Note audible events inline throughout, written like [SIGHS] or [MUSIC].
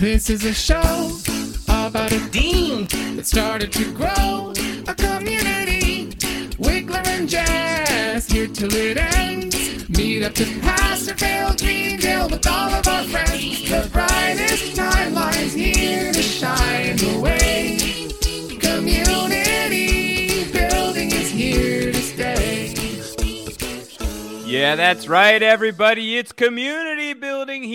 This is a show about a dean that started to grow a community. Wigler and Jazz here till it ends. Meet up to pass or fail Greendale with all of our friends. The brightest timelines here to shine the way. Community building is here to stay. Yeah, that's right, everybody. It's community building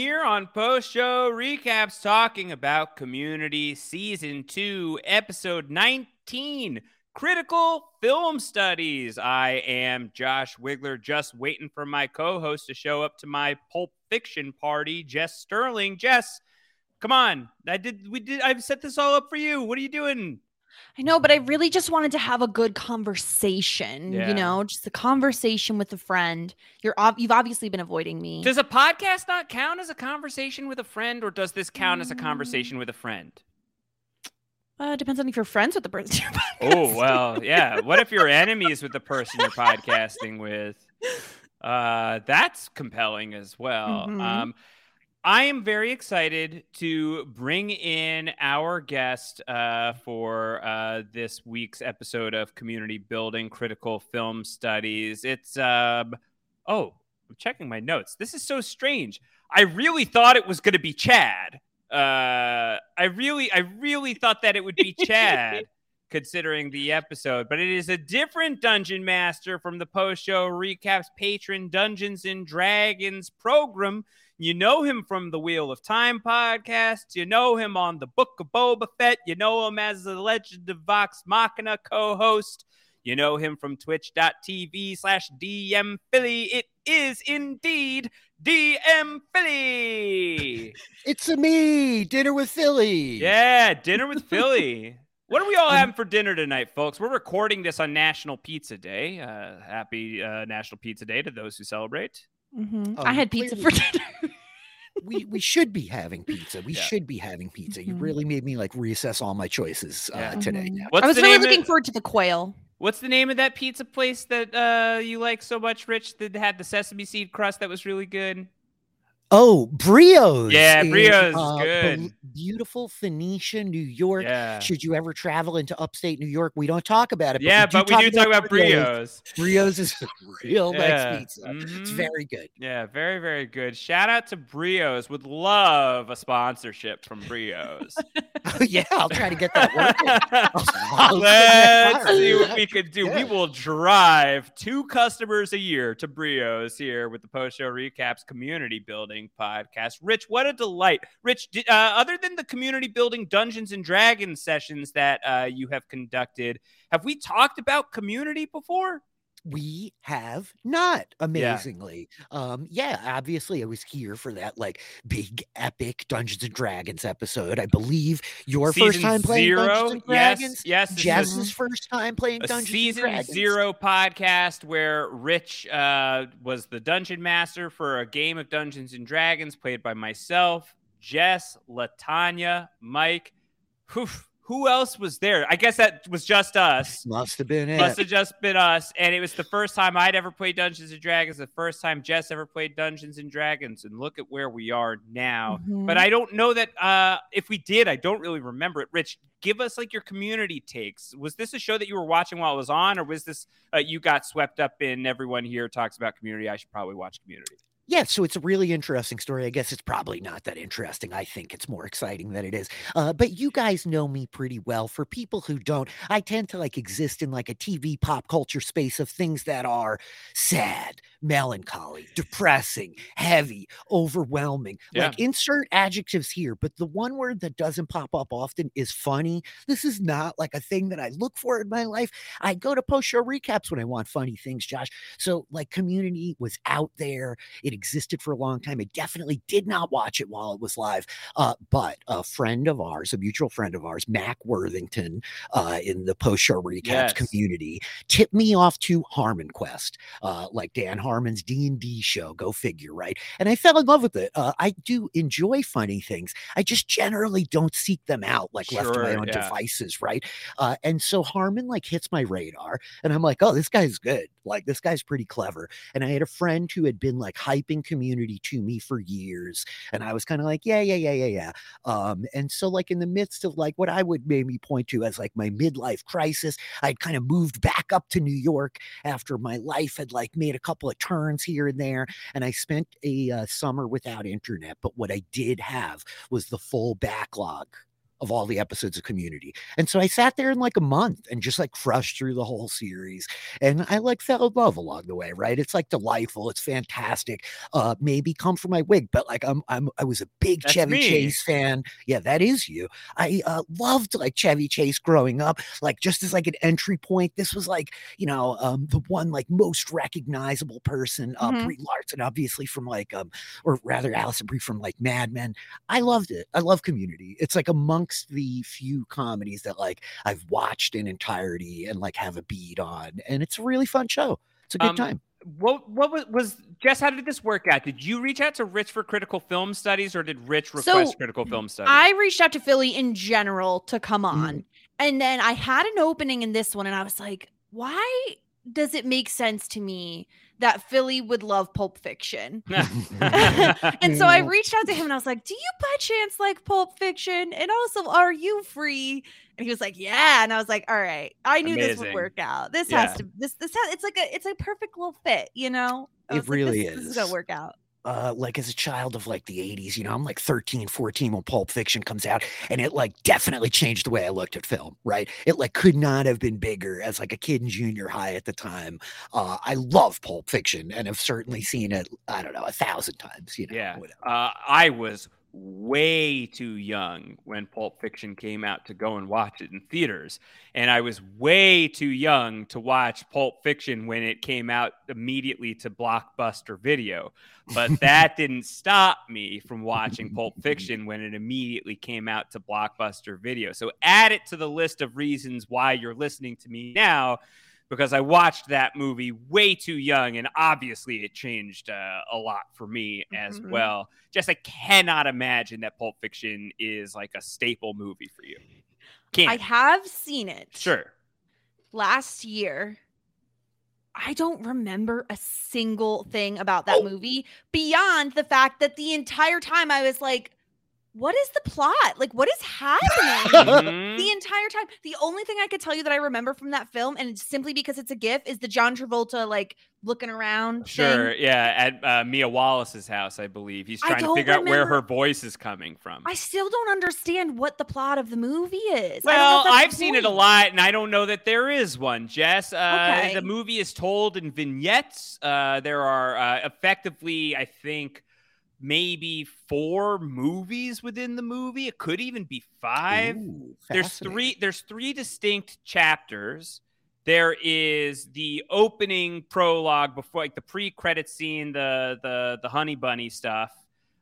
here on post show recaps, talking about community season two, episode 19 critical film studies. I am Josh Wigler, just waiting for my co host to show up to my Pulp Fiction party, Jess Sterling. Jess, come on. I did, we did, I've set this all up for you. What are you doing? I know, but I really just wanted to have a good conversation, Yeah. you know, just a conversation with a friend. You're ob- you've obviously been avoiding me. Does a podcast not count as a conversation with a friend, or does this count Mm. as a conversation with a friend? uh, depends on if you're friends with the person. you're Oh well, yeah. What if you're [LAUGHS] enemies with the person you're podcasting with? Uh, that's compelling as well. Mhm. Um, I am very excited to bring in our guest uh, for uh, this week's episode of Community Building Critical Film Studies. It's um, oh, I'm checking my notes. This is so strange. I really thought it was going to be Chad. Uh, I really, I really thought that it would be [LAUGHS] Chad considering the episode, but it is a different dungeon master from the post show recaps patron Dungeons and Dragons program. You know him from the Wheel of Time podcast. You know him on the Book of Boba Fett. You know him as the Legend of Vox Machina co host. You know him from twitch.tv slash DM Philly. It is indeed DM Philly. [LAUGHS] It's a me, dinner with Philly. Yeah, dinner with Philly. [LAUGHS] What are we all Um, having for dinner tonight, folks? We're recording this on National Pizza Day. Uh, happy uh, National Pizza Day to those who celebrate. Mhm. I Um, had pizza for [LAUGHS] dinner. we we should be having pizza. We Yeah. should be having pizza. You Mhm. really made me like reassess all my choices uh, Yeah. today. Mhm. Yeah. What's I was the really name looking of, forward to the quail. What's the name of that pizza place that uh, you like so much, Rich? That had the sesame seed crust that was really good. Oh, Brios. Yeah, in, Brios is uh, good. beautiful Phoenicia, New York. Yeah, Should you ever travel into upstate New York, we don't talk about it. yeah, but we do talk about Brios. Brios. Is real Yeah, nice pizza. It's mhm. very good. Yeah, very, very good. Shout out to Brios. Would love a sponsorship from Brios. [LAUGHS] yeah, I'll try to get that working. [LAUGHS] [LAUGHS] Let's see what we could do. We will drive two customers a year to Brios here with the post show recaps community building podcast. Rich, what a delight. Rich, di- uh, other than the community building Dungeons and Dragons sessions that uh, you have conducted, have we talked about community before? We have not amazingly um yeah obviously i was here for that like big epic dungeons and dragons episode i believe your first time playing zero? dungeons and dragons Yes, yes. jess's first time playing dungeons season and dragons zero podcast where Rich uh, was the dungeon master for a game of Dungeons and Dragons played by myself, Jess, Latanya, Mike. Whew, who else was there? I guess that was just us. must have been it Must have just been us. And it was the first time I'd ever played Dungeons and Dragons, the first time Jess ever played Dungeons and Dragons. And look at where we are now. Mhm. But I don't know that uh, if we did, I don't really remember it. Rich, give us like your community takes. Was this a show that you were watching while it was on, or was this uh, you got swept up in everyone here talks about community? I should probably watch community. Yeah so it's a really interesting story i guess it's probably not that interesting i think it's more exciting than it is uh, but you guys know me pretty well for people who don't i tend to like exist in like a tv pop culture space of things that are sad melancholy depressing heavy overwhelming Yeah. like insert adjectives here but the one word that doesn't pop up often is funny this is not like a thing that i look for in my life i go to post show recaps when i want funny things josh so like community was out there it existed for a long time. I definitely did not watch it while it was live. Uh, but a friend of ours, a mutual friend of ours, Mac Worthington, uh, in the post show recaps Yes. community, tipped me off to Harmon Quest. Uh, like Dan Harmon's D and D show. Go figure, right? And I fell in love with it. Uh, I do enjoy funny things. I just generally don't seek them out, like left to my own yeah. devices, right? Uh, and so Harmon like hits my radar, and I'm like, oh, this guy's good. Like this guy's pretty clever. And I had a friend who had been like Community to me for years, and I was kind of like, yeah, yeah, yeah, yeah, yeah. Um, and so like in the midst of like what I would maybe point to as like my midlife crisis, I'd kind of moved back up to New York after my life had like made a couple of turns here and there, and I spent a uh, summer without internet. But what I did have was the full backlog of all the episodes of Community. And so I sat there in like a month and just like crushed through the whole series. And I like fell in love along the way, right? It's like delightful. It's fantastic. Uh maybe come from my wig, but like I'm I'm I was a big That's Chevy me. Chase fan. Yeah, that is you. I uh loved like Chevy Chase growing up, like just as like an entry point. This was like, you know, um the one like most recognizable person, uh Mhm. Brie Larson, obviously from like um, or rather Alison Brie from like Mad Men. I loved it. I love Community. It's like amongst the few comedies that like I've watched in entirety and like have a bead on, and it's a really fun show. It's a good Um, time. What what was, was Jess? How did this work out? Did you reach out to Rich for critical film studies, or did Rich So, request critical film studies? I reached out to Philly in general to come Mm. on. And then I had an opening in this one, and I was like, why does it make sense to me that Philly would love Pulp Fiction? [LAUGHS] and so I reached out to him and I was like, Do you by chance like Pulp Fiction? And also, are you free? And he was like, Yeah. And I was like, All right. I knew this would work out. This Yeah. has to this this has it's like a it's a perfect little fit, you know? It like, really this, This is is. gonna work out. Uh, like as a child of like the 80s, you know, I'm like 13, 14 when Pulp Fiction comes out, and it like definitely changed the way I looked at film, right? It like could not have been bigger as like a kid in junior high at the time. Uh, I love Pulp Fiction and have certainly seen it, I don't know, a thousand times, you know. yeah, uh, I was way too young when Pulp Fiction came out to go and watch it in theaters, and I was way too young to watch Pulp Fiction when it came out immediately to Blockbuster Video. But [LAUGHS] that didn't stop me from watching Pulp Fiction when it immediately came out to Blockbuster Video. So add it to the list of reasons why you're listening to me now because I watched that movie way too young, and obviously it changed uh, a lot for me as Mhm. well. Just I cannot imagine that Pulp Fiction is like a staple movie for you. Can't I have seen it sure. last year. I don't remember a single thing about that movie beyond the fact that the entire time I was like, what is the plot? Like, what is happening? Mhm. the entire time. The only thing I could tell you that I remember from that film, and it's simply because it's a GIF, is the John Travolta like looking around. Sure, thing. yeah, at uh, Mia Wallace's house, I believe. He's trying to figure out where her voice is coming from. I still don't understand what the plot of the movie is. I don't know Well, if that's the I've seen it a lot, and I don't know that there is one, Jess. Uh, Okay. The movie is told in vignettes. Uh, there are uh, effectively, I think, maybe four movies within the movie. It could even be five. Ooh, there's three. There's three distinct chapters. There is the opening prologue before, like the pre-credit scene, the the the honey bunny stuff.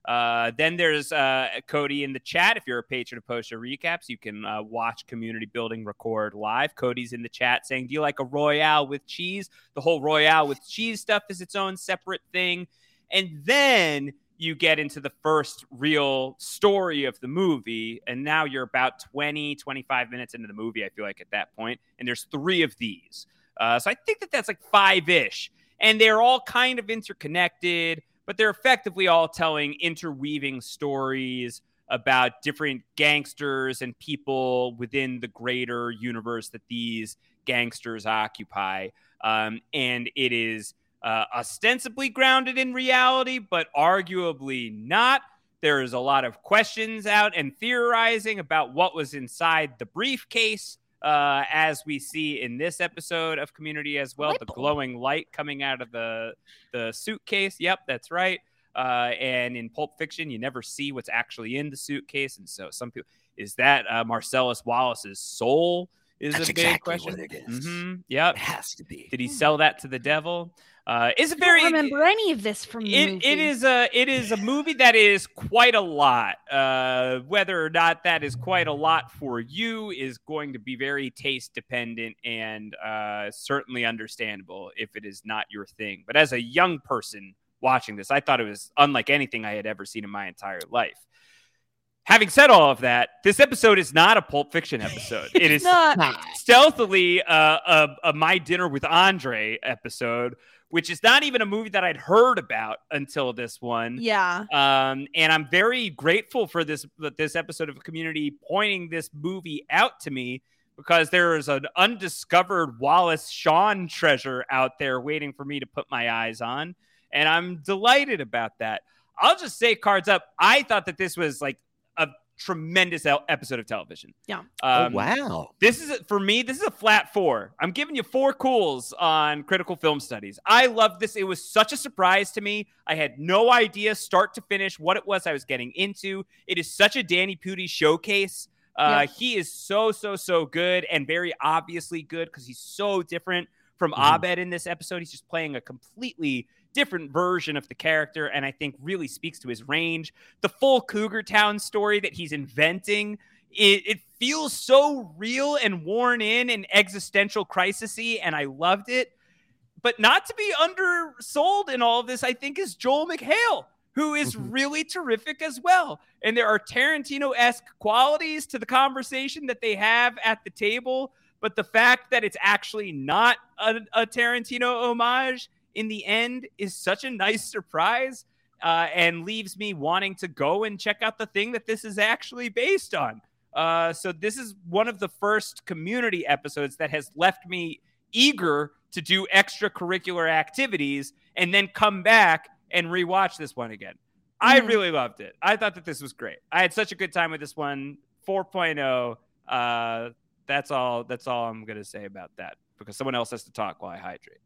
Uh, then there's uh, Cody in the chat. If you're a patron of Post Show Recaps, you can uh, watch Community Building Record live. Cody's in the chat saying, "Do you like a Royale with cheese?" The whole Royale with cheese stuff is its own separate thing. And then you get into the first real story of the movie. And now you're about 20, 25 minutes into the movie, I feel like, at that. And there's three of these. Uh, so I think that that's like five ish. And they're all kind of interconnected, but they're effectively all telling interweaving stories about different gangsters and people within the greater universe that these gangsters occupy. Um, and it is uh, ostensibly grounded in reality, but arguably not. There is a lot of questions out and theorizing about what was inside the briefcase, uh, as we see in this episode of Community as well. The glowing light coming out of the the suitcase. Yep, that's right. Uh, and in Pulp Fiction, you never see what's actually in the suitcase, and so some people is that uh, Marcellus Wallace's soul Is That's a big exactly question. what it is. Mhm. Yep. It has to be. Did he sell that to the devil? Uh, is a I very don't remember any of this from the it, movie. it is a it is a movie that is quite a lot. Uh, whether or not that is quite a lot for you is going to be very taste dependent and uh, certainly understandable if it is not your thing. But as a young person watching this, I thought it was unlike anything I had ever seen in my entire life. Having said all of that, this episode is not a Pulp Fiction episode. [LAUGHS] It is Not- stealthily uh, a, a My Dinner with Andre episode, which is not even a movie that I'd heard about until this one. yeah. Um, and I'm very grateful for this this episode of Community pointing this movie out to me because there is an undiscovered Wallace Shawn treasure out there waiting for me to put my eyes on, and I'm delighted about that. I'll just say, cards up. I thought that this was like tremendous episode of television. Yeah. Um, oh, wow. this is for me. This is a flat four. I'm giving you four cools on critical film studies. I love this. It was such a surprise to me. I had no idea, start to finish, what it was I was getting into. It is such a Danny Pudi showcase. Uh, He is so so so good and very obviously good because he's so different from Mhm. Abed in this episode. He's just playing a completely different version of the character, and I think really speaks to his range. The full Cougar Town story that he's inventing it, it feels so real and worn in and existential crisisy, and I loved it. But not to be undersold in all of this, I think is Joel McHale, who is Mhm. really terrific as well. And there are Tarantino-esque qualities to the conversation that they have at the table. But the fact that it's actually not a, a Tarantino homage in the end is such a nice surprise uh, and leaves me wanting to go and check out the thing that this is actually based on. Uh, so this is one of the first community episodes that has left me eager to do extracurricular activities and then come back and rewatch this one again. I Mhm. really loved it. I thought that this was great. I had such a good time with this one. 4.0. Uh, that's all. That's all I'm gonna say about that because someone else has to talk while I hydrate.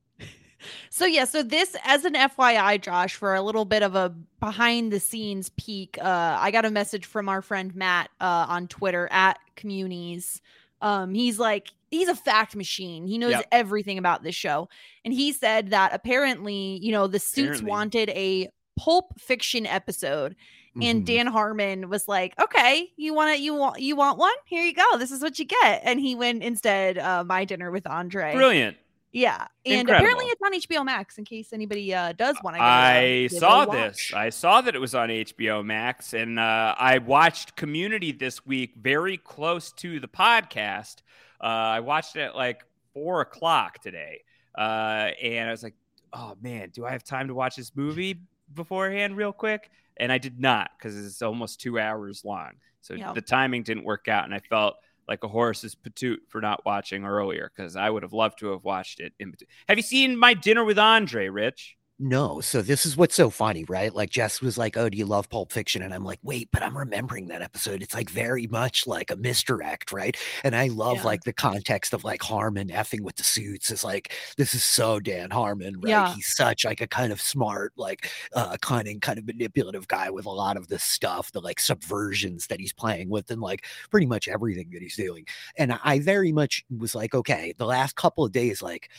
So yeah, so this as an FYI, Josh, for a little bit of a behind the scenes peek, uh, I got a message from our friend Matt uh, on Twitter at Communities. Um, he's like he's a fact machine. He knows Yep. everything about this show, and he said that apparently, you know, the suits Apparently. wanted a Pulp Fiction episode, and Mhm. Dan Harmon was like, "Okay, you want it? You want you want one? Here you go. This is what you get." And he went instead, uh, my dinner with Andre. Brilliant. Yeah, and apparently it's on HBO Max. In case anybody uh, does want to. I saw this. I saw that it was on HBO Max, and uh, I watched Community this week, very close to the podcast. Uh, I watched it at like four o'clock today, uh, and I was like, "Oh man, do I have time to watch this movie beforehand, real quick?" And I did not because it's almost two hours long, so Yeah. the timing didn't work out, and I felt like a horse's patoot for not watching earlier because I would have loved to have watched it. In. Have you seen My Dinner with Andre, Rich? No, so this is what's so funny, right? Like Jess was like, "Oh, do you love Pulp Fiction?" And I'm like, "Wait, but I'm remembering that episode. It's like very much like a misdirect, right?" And I love Yeah. like the context of like Harmon effing with the suits. Is like this is so Dan Harmon, right? Yeah. He's such like a kind of smart, like uh, cunning, kind of manipulative guy with a lot of this stuff, the like subversions that he's playing with, and like pretty much everything that he's doing. And I very much was like, okay, the last couple of days, like.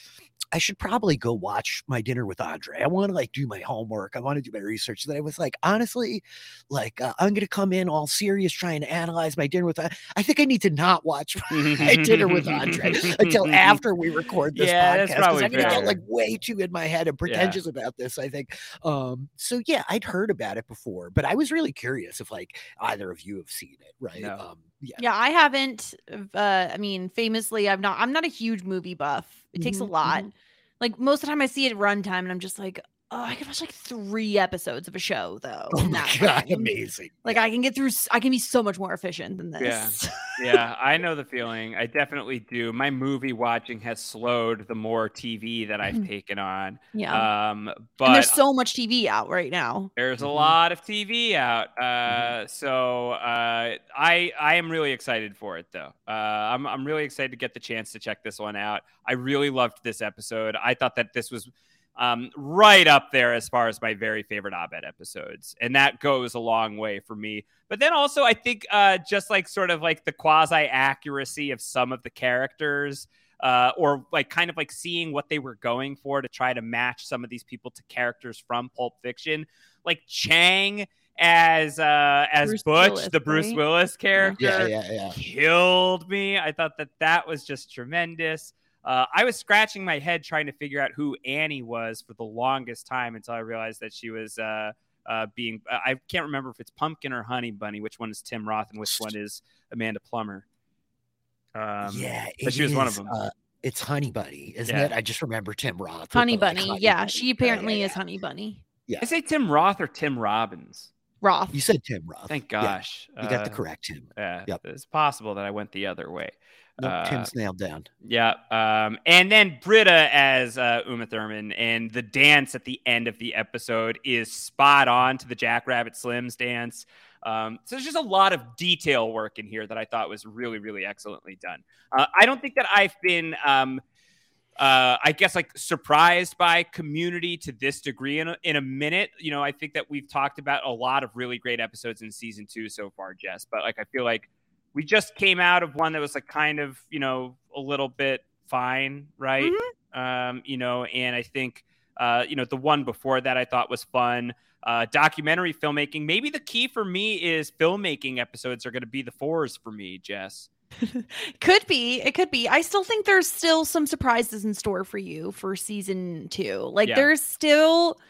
I should probably go watch my dinner with Andre. I want to like do my homework. I want to do my research. That I was like, honestly, like uh, I'm gonna come in all serious trying to analyze my dinner with. I think I need to not watch [LAUGHS] [LAUGHS] my dinner with Andre until [LAUGHS] after we record this Yeah, podcast because I'm gonna get like way too in my head and pretentious about this. I think. Um. So yeah, I'd heard about it before, but I was really curious if like either of you have seen it, right? No. Um. Yeah. Yeah, I haven't. Uh, I mean, famously, i'm not. I'm not a huge movie buff. It takes a Mhm, lot. Like most of the time, I see it at runtime, and I'm just like, oh, I can watch like three episodes of a show though. Oh my [LAUGHS] god, time. amazing. Like I can get through. I can be so much more efficient than this. Yeah. yeah, [LAUGHS] I know the feeling. I definitely do. My movie watching has slowed the more TV that I've Mhm. taken on. yeah. Um, but and there's so much TV out right now. There's a Mhm. lot of TV out, uh, Mm-hmm. so uh, I I am really excited for it though. Uh, I'm I'm really excited to get the chance to check this one out. I really loved this episode. I thought that this was um, right up there as far as my very favorite Abed episodes, and that goes a long way for me. But then also, I think uh, just like sort of like the quasi accuracy of some of the characters. Uh, or like kind of like seeing what they were going for to try to match some of these people to characters from Pulp Fiction, like Chang as uh as Bruce Butch, Willis, the Bruce right? Willis character Yeah, yeah, yeah. killed me. I thought that that was just tremendous. Uh, I was scratching my head trying to figure out who Annie was for the longest time until I realized that she was uh, uh, being. I can't remember if it's Pumpkin or Honey Bunny. Which one is Tim Roth and which one is Amanda Plummer? Um, yeah, but she was one of them. Uh, it's Honey Bunny, isn't Yeah. it? I just remember Tim Roth. Honey the, like, Bunny. Honey yeah, Bunny. she Yeah, apparently yeah, is. Honey Bunny. Yeah. I say Tim Roth or Tim Robbins. Roth. You said Tim Roth. Thank Yeah, gosh. you got the Uh, correct Tim. Yeah, Yep. it's possible that I went the other way. Nope, uh, Tim's nailed down. Yeah. Um, and then Britta as uh, Uma Thurman, and the dance at the end of the episode is spot on to the Jackrabbit Slims dance. Um, so there's just a lot of detail work in here that I thought was really, really excellently done. Uh, I don't think that I've been, um, uh, I guess, like surprised by Community to this degree in a, in a minute. You know, I think that we've talked about a lot of really great episodes in season two so far, Jess. But like, I feel like we just came out of one that was like kind of you know a little bit fine right um you know and i think uh you know the one before that i thought was fun uh documentary filmmaking maybe the key for me is filmmaking episodes are going to be the fours for me jess [LAUGHS] Could be. It could be. I still think there's still some surprises in store for you for season two. Like Yeah. there's still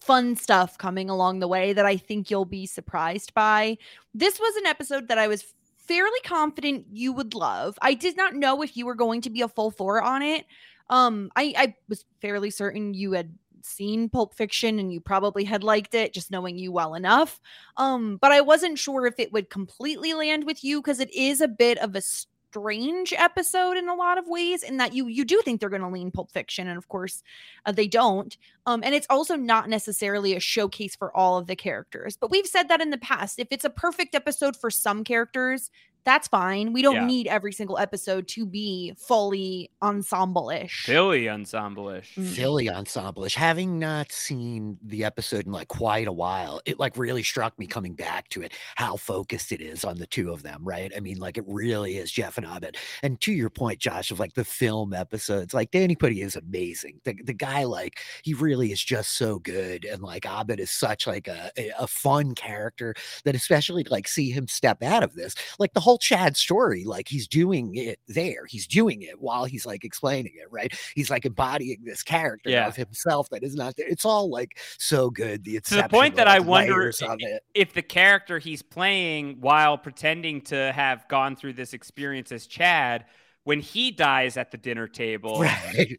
fun stuff coming along the way that I think you'll be surprised by. This was an episode that I was fairly confident you would love. I did not know if you were going to be a full four on it. Um, I, I was fairly certain you had seen Pulp Fiction and you probably had liked it, just knowing you well enough. Um, but I wasn't sure if it would completely land with you because it is a bit of a strange episode in a lot of ways in that you you do think they're going to lean pulp fiction and of course uh, they don't um and it's also not necessarily a showcase for all of the characters but we've said that in the past if it's a perfect episode for some characters that's fine we don't Yeah. need every single episode to be fully ensemble-ish philly ensemble-ish Mm. Philly ensemble-ish. Having not seen the episode in like quite a while, it like really struck me coming back to it how focused it is on the two of them, right? I mean, like it really is Jeff and Abed. And to your point, Josh, of like the film episodes, like Danny Pudi is amazing. The, the guy, like, he really is just so good. And like Abed is such like a, a, a fun character that especially like see him step out of this. Like the whole Chad story, like he's doing it there. He's doing it while he's like explaining it, right? He's like embodying this character Yeah. of himself that is not there. It's all like so good. The to the point that I wonder layers i- of it. if the character he's playing while pretending to have gone through this experience as Chad, when he dies at the dinner table, Right.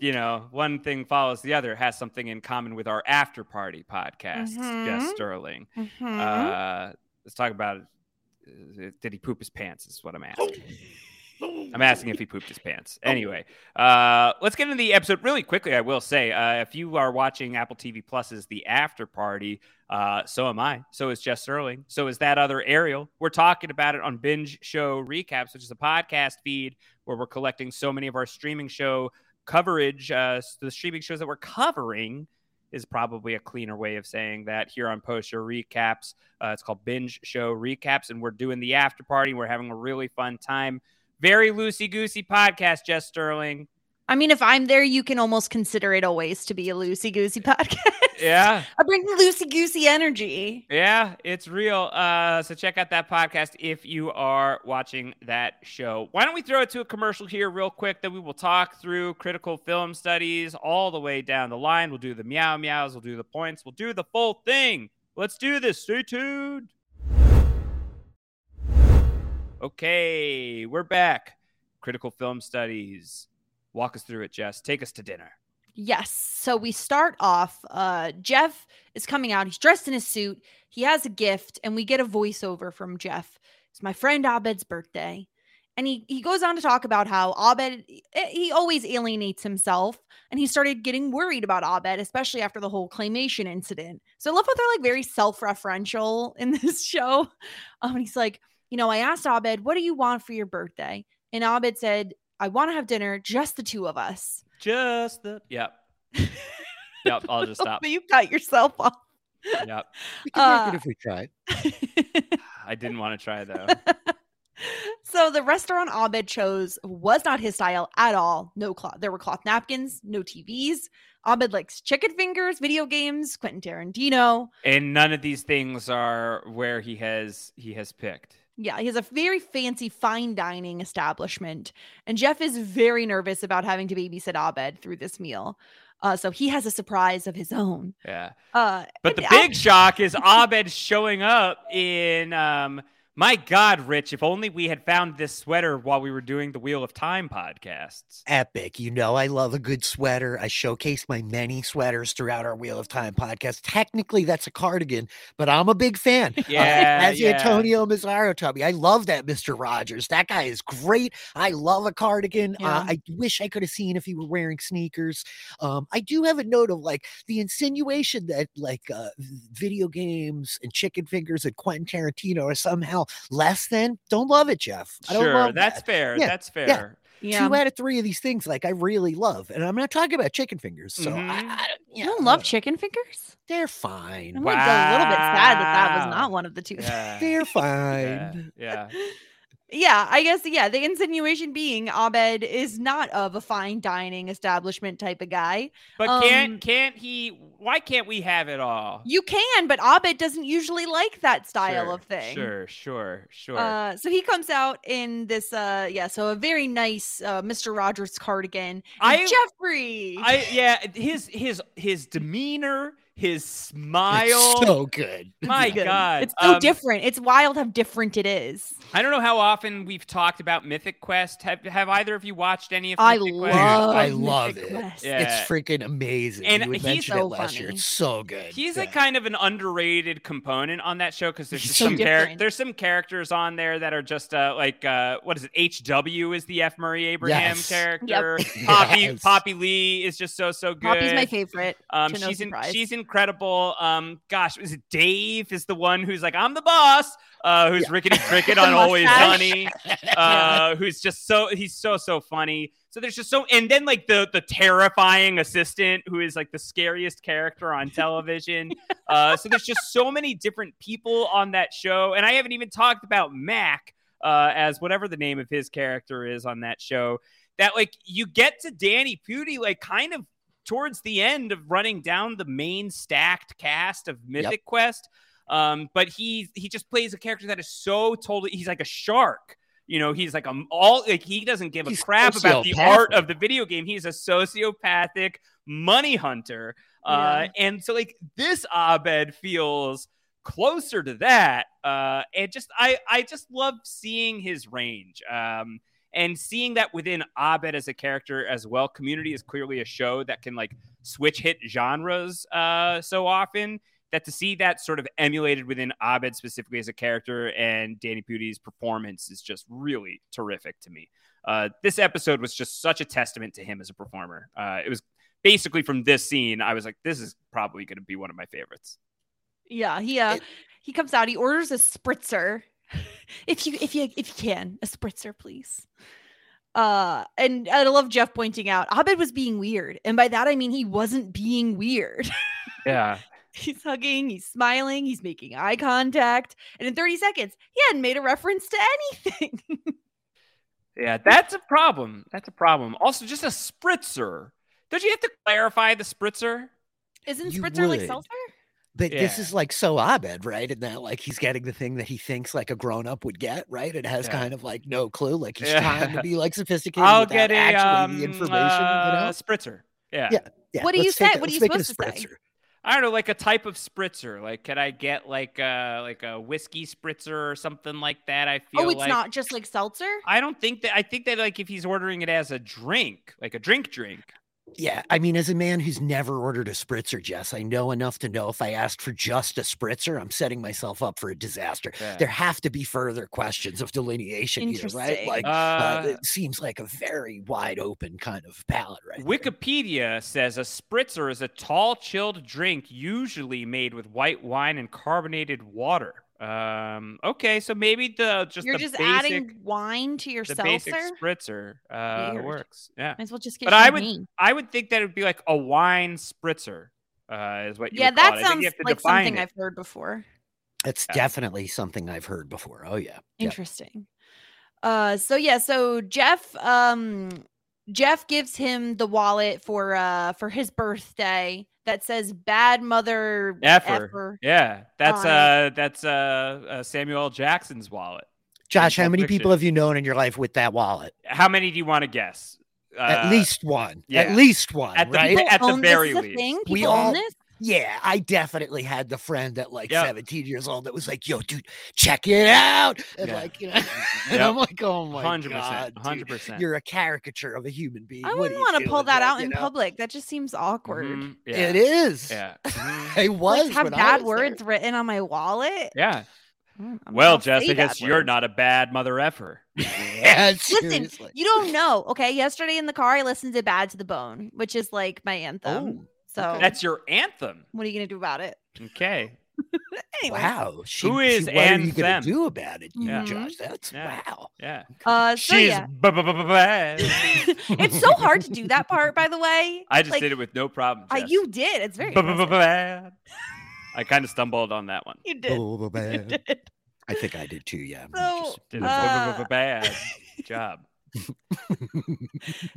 you know, one thing follows the other, has something in common with our after party podcast, Jess Mhm. Sterling. Mhm. Uh, let's talk about did he poop his pants? Is what I'm asking. I'm asking if he pooped his pants. Anyway, uh, let's get into the episode really quickly. I will say, uh, if you are watching Apple TV Plus's The After Party, uh, so am I. So is Jess Sterling. So is that other Ariel. We're talking about it on Binge Show Recaps, which is a podcast feed where we're collecting so many of our streaming show coverage. Uh, the streaming shows that we're covering is probably a cleaner way of saying that here on Post Show Recaps. Uh, it's called Binge Show Recaps, and we're doing the after party. We're having a really fun time. Very loosey goosey podcast, Jess Sterling. I mean, if I'm there, you can almost consider it always to be a loosey goosey [LAUGHS] podcast. Yeah, I bring the loosey goosey energy. yeah, it's real. Uh, so check out that podcast if you are watching that show. Why don't we throw it to a commercial here, real quick? Then we will talk through critical film studies all the way down the line. We'll do the meow meows, we'll do the points, we'll do the full thing. Let's do this. Stay tuned. Okay, we're back. Critical film studies. Walk us through it, Jess. Take us to dinner. Yes. So we start off. Uh, Jeff is coming out. He's dressed in his suit. He has a gift, and we get a voiceover from Jeff. It's my friend Abed's birthday. And he, he goes on to talk about how Abed, eh, he always alienates himself. And he started getting worried about Abed, especially after the whole claymation incident. So I love how they're like very self referential in [LAUGHS] this show. Um, and he's like, you know, I asked Abed, what do you want for your birthday? And Abed said, I want to have dinner, just the two of us. Just the. Yep. [LAUGHS] Yep, I'll just stop. but you cut yourself off. Yep. We can make Uh, it if we try. [LAUGHS] I didn't want to try though. [LAUGHS] so the restaurant Abed chose was not his style at all. No cloth. There were cloth napkins, no TVs. Abed likes chicken fingers, video games, Quentin Tarantino. And none of these things are where he has he has picked. Yeah, he has a very fancy fine dining establishment, and Jeff is very nervous about having to babysit Abed through this meal. Uh, so he has a surprise of his own. Yeah. Uh, But the big shock is Abed showing up in um my God, Rich, if only we had found this sweater while we were doing the Wheel of Time podcasts. Epic. You know, I love a good sweater. I showcase my many sweaters throughout our Wheel of Time podcast. Technically, that's a cardigan, but I'm a big fan. Uh, Yeah, [LAUGHS] as yeah. Antonio Mazzaro told me, I love that Mr. Rogers. That guy is great. I love a cardigan. Yeah. Uh, I wish I could have seen if he were wearing sneakers. Um, I do have a note of like the insinuation that like uh, video games and chicken fingers and Quentin Tarantino are somehow less than. Don't love it, Jeff. I don't Sure, love that's that. fair. Yeah, That's fair. yeah. Two out of three of these things, like I really love, and I'm not talking about chicken fingers. So I, Mhm. I, You yeah, don't love chicken fingers? They're fine. I'm like a little bit sad that that was not one of the two. Yeah. They're [LAUGHS] fine. yeah. yeah, I guess yeah, the insinuation being Abed is not of a fine dining establishment type of guy. But Um, can't can't he why can't we have it all? You can, but Abed doesn't usually like that style Sure, of thing. Sure, sure, sure. Uh, so he comes out in this, uh, yeah, so a very nice uh, Mr. Rogers cardigan. I- Jeffrey. I yeah, his his his demeanor, his It's smile. so good. [LAUGHS] my Good. God, it's so um, different. It's wild how different it is. I don't know how often we've talked about Mythic Quest. Have have either of you watched any of I Mythic love, Quest? I Mythic love it. Quest. Yeah. It's freaking amazing. And you he's mentioned so it last year. funny. It's so good. He's Yeah. a kind of an underrated component on that show because there's just so some char- there's some characters on there that are just uh, like uh, what is it? C.W. is the F. Murray Abraham Yes. character. Poppy [LAUGHS] Yes. Poppy Lee is just so so good. Poppy's my favorite. Um, to no she's in, surprise. she's incredible. Um, gosh, is it Dave? Is the one who's like I'm the boss? Uh, who's Yeah. rickety cricket [LAUGHS] on Always. Sunny? [LAUGHS] Uh, who's just so he's so so funny. So there's just so and then like the the terrifying assistant who is like the scariest character on [LAUGHS] television. uh, so there's just so many different people on that show, and I haven't even talked about Mac uh, as whatever the name of his character is on that show. That like you get to Danny Pudi like kind of towards the end of running down the main stacked cast of Mythic Quest. Um, but he he just plays a character that is so totally he's like a shark. You know, he's like a all like he doesn't give a He's crap about the art of the video game. He's a sociopathic money hunter. Uh, and so like this Abed feels closer to that. Uh, and just I I just love seeing his range. Um, and seeing that within Abed as a character as well. Community is clearly a show that can like switch hit genres uh, so often. That to see that sort of emulated within Abed specifically as a character and Danny Pudi's performance is just really terrific to me. Uh, this episode was just such a testament to him as a performer. Uh, it was basically from this scene, I was like, this is probably going to be one of my favorites. Yeah, he uh, It- he comes out. He orders a spritzer. [LAUGHS] if you if you if you can, a spritzer, please. Uh, and I love Jeff pointing out Abed was being weird, and by that I mean he wasn't being weird. [LAUGHS] Yeah. he's hugging, he's smiling, he's making eye contact, and in 30 seconds, he hadn't made a reference to anything. [LAUGHS] Yeah, that's a problem. That's a problem. Also, just a spritzer. Don't you have to clarify the spritzer? Isn't You spritzer like seltzer? But this is like so Abed, right? And that like he's getting the thing that he thinks like a grown up would get, right? It has Yeah. kind of like no clue. Like he's Yeah. trying to be like [LAUGHS] sophisticated I'll get a actually um, the information, uh, you know? spritzer. Yeah. Yeah. Yeah, What do you let's take say? it- What are let's you make it supposed to say? I don't know, like a type of spritzer. Like, can I get like a like a whiskey spritzer or something like that? I feel Oh, it's like not just like seltzer? I don't think that. I think that like if he's ordering it as a drink, like a drink drink. Yeah, I mean, as a man who's never ordered a spritzer, Jess, I know enough to know if I asked for just a spritzer, I'm setting myself up for a disaster. Yeah. There have to be further questions of delineation here, right? Like, uh, Uh, it seems like a very wide open kind of palette, right? there. Wikipedia says a spritzer is a tall, chilled drink usually made with white wine and carbonated water. Um. Okay, so maybe the just You're the just basic, adding wine to your the seltzer. basic spritzer uh, Weird. works. Yeah, Might as well just get But I would- champagne. I would think that it would be like a wine spritzer. Uh, is what you Yeah, would call that it. Sounds you have to like something it. I've heard before. It's Yeah. definitely something I've heard before. Oh yeah. Yep. Interesting. Uh so yeah, so Jeff um Jeff gives him the wallet for uh for his birthday that says bad mother Effer. effer. Yeah, that's on uh that's uh, uh Samuel Jackson's wallet. Josh, how many Fiction. people have you known in your life with that wallet? How many do you want to guess? At Uh, least one. yeah. At least one, At the right? At the very least. thing? We own all- this? Yeah, I definitely had the friend at like Yep. 17 years old that was like, "Yo, dude, check it out," and Yeah. like, you know, [LAUGHS] and Yep. I'm like, "Oh my Hundred god, percent, dude, hundred percent. you're a caricature of a human being." I wouldn't want to pull doing, that out in know? public. That just seems awkward. Mhm, Yeah. It is. Yeah. [LAUGHS] Mhm. It was. Let's have bad was there. words written on my wallet. Yeah. Mm, I'm Well, gonna Jess, I guess you're words. not a bad mother effer. [LAUGHS] Yeah, Listen, you don't know. Okay, yesterday in the car, I listened to "Bad to the Bone," which is like my anthem. Oh, so That's your anthem. what are you gonna do about it? Okay. Anyway, Wow. She, Who is she, what are you gonna Anthem? do about it, you Mhm. Josh? That's Yeah. wow. Yeah. uh, so She's yeah, bad. it's so hard to do that part. By the way, I just Like, did it with no problem. I, Jess. you did. It's very. Bad. I kind of stumbled on that one. You did. Oh, You did. I think I did too. Yeah. So, Did a Uh, bad job.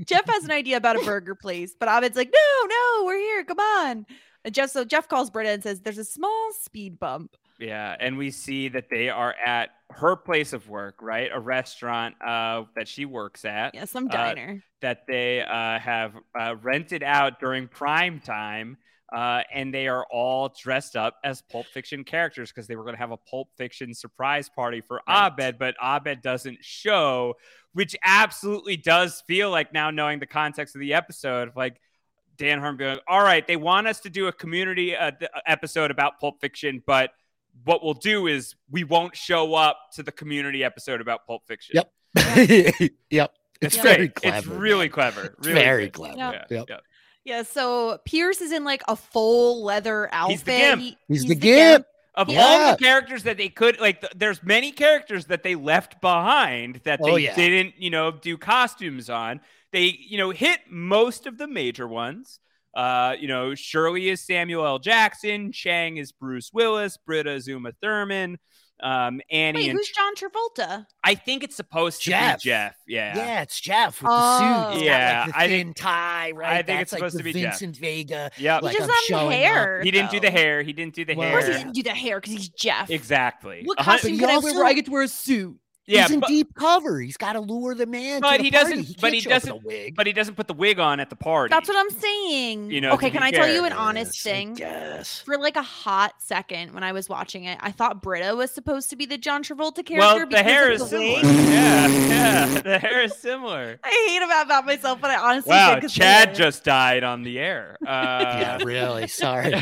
Jeff has an idea about a burger place, but Abed's like, "No, no, we're here. Come on." And Jeff, so Jeff calls Britta and says, "There's a small speed bump." Yeah, and we see that they are at her place of work, right? A restaurant uh, that she works at. Yeah, some Uh, diner. that they uh, have uh, rented out during prime time. Uh, and they are all dressed up as Pulp Fiction characters because they were going to have a Pulp Fiction surprise party for Right. Abed, but Abed doesn't show, which absolutely does feel like now knowing the context of the episode, like Dan Harmon being like, all right, they want us to do a community uh, th- episode about Pulp Fiction, but what we'll do is we won't show up to the community episode about Pulp Fiction. Yep. [LAUGHS] yep. It's It's very clever. It's really clever. Really very good. clever. Yep. Yeah, Yep. Yeah. Yeah, so Pierce is in like a full leather outfit. He's the gimp. He- He's the gimp. Of all the characters that they could like, th- there's many characters that they left behind that they Oh, yeah. didn't, you know, do costumes on. They, you know, hit most of the major ones. Uh, you know, Shirley is Samuel L. Jackson, Chang is Bruce Willis, Britta is Uma Thurman, um, Annie Wait, and who's John Travolta? I think it's supposed to Jeff. be Jeff. Yeah. Yeah. it's Jeff with Oh. the suit. He's got, Yeah, like, the I thin think- tie, right? I think That's it's supposed the to be Jeff. Vincent Vega. Yeah, Like he I'm doesn't have up. hair. he didn't do the hair. He didn't do the Well, Of course, he didn't do the hair because he's Jeff. Exactly. What costume But can I wear where I get to wear a suit? Yeah, He's in but, deep cover. He's got to lure the man. But to the he party. doesn't- He but he show up in doesn't- wig. but he doesn't put the wig on at the party. That's what I'm saying. You know, okay, can I tell you an honest Yes, thing? guess. For like a hot second when I was watching it, I thought Britta was supposed to be the John Travolta character. well, the hair is the similar. wig. [LAUGHS] Yeah, yeah, [LAUGHS] the hair is similar. I hate about that myself, but I honestly Wow, think Chad just died on the air. Uh, [LAUGHS] yeah, really. Sorry.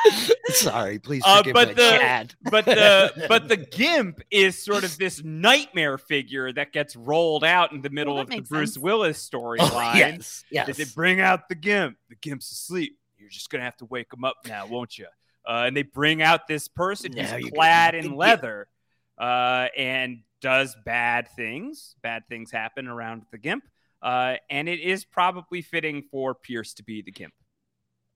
[LAUGHS] Sorry. Please Uh, but my the- Chad. [LAUGHS] but the [LAUGHS] but the gimp is sort of this nightmare figure that gets rolled out in the middle that of the makes Bruce sense. Willis Oh, storyline. yes. That Yes. they bring out the gimp. The gimp's asleep. You're just gonna have to wake him up now, won't you? Uh, and they bring out this person Now who's clad in leather uh, and does bad things. Bad things happen around the gimp. Uh, and it is probably fitting for Pierce to be the gimp.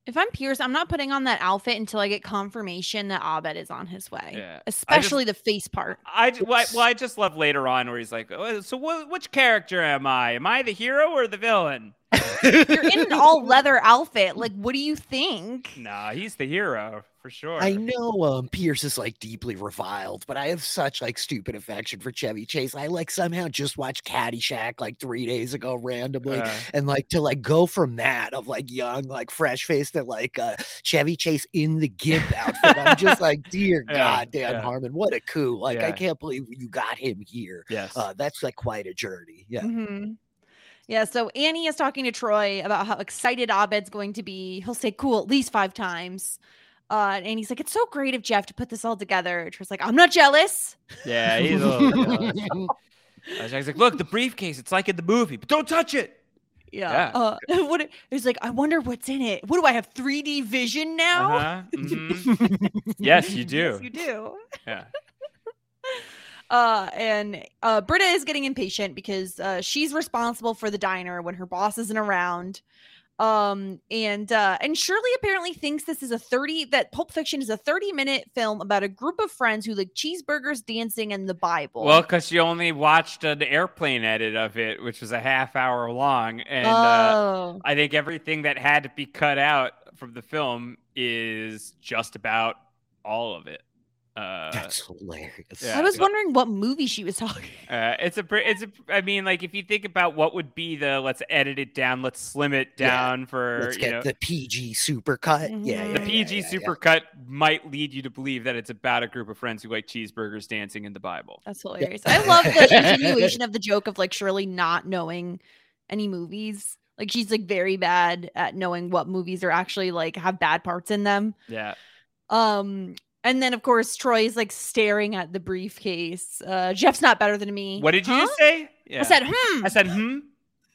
If I'm Pierce, I'm not putting on that outfit until I get confirmation that Abed is on his way. Yeah. Especially the face part. I ju- well, I, well, I just love later on where he's like, "Oh, "So, wh- which character am I? Am I the hero or the villain?" [LAUGHS] You're in an all leather outfit. Like, what do you think? Nah, he's the hero for sure. I know um, Pierce is like deeply reviled, but I have such like stupid affection for Chevy Chase. I like somehow just watched Caddyshack like three days ago randomly, Uh, and like to like go from that of like young, like fresh faced to like uh, Chevy Chase in the gimp outfit. I'm just like, [LAUGHS] dear Yeah, God, Dan yeah. Harmon, what a coup! Like I can't believe you got him here. yes. Uh, that's like quite a journey. Yeah. hmm Yeah, so Annie is talking to Troy about how excited Abed's going to be. He'll say cool at least five times. Uh, and he's like, it's so great of Jeff to put this all together. Troy's like, I'm not jealous. yeah, [LAUGHS] he's a little jealous. Jack's like, "Look, the briefcase. It's like in the movie, but don't touch it." Yeah. Yeah. Uh, [LAUGHS] what it- it's like, I wonder what's in it. What do I have? 3D vision now? Uh-huh. mhm. [LAUGHS] yes, you do. Yes, you do. Yeah. Uh, and uh, Britta is getting impatient because uh, she's responsible for the diner when her boss isn't around. Um, and uh, and Shirley apparently thinks this is a 30 that Pulp Fiction is a 30 minute film about a group of friends who like cheeseburgers, dancing, and the Bible. Well, because she only watched an airplane edit of it, which was a half hour long, and uh, oh, I think everything that had to be cut out from the film is just about all of it. Uh, That's hilarious. yeah. I was wondering what movie she was [LAUGHS] talking. uh, it's a, it's a. I mean, like if you think about what would be the let's edit it down, let's slim it Yeah. down for Let's you get know the PG super cut. Yeah, yeah, the Yeah, PG yeah, yeah. supercut might lead you to believe that it's about a group of friends who like cheeseburgers dancing in the Bible. That's hilarious. I love the [LAUGHS] continuation of the joke of like Shirley not knowing any movies. Like she's like very bad at knowing what movies are actually like have bad parts in them. Yeah. Um, and then of course Troy is like staring at the briefcase. Uh, Jeff's not better than me. What did you Huh? just say? Yeah. I said, hmm. I said, hmm.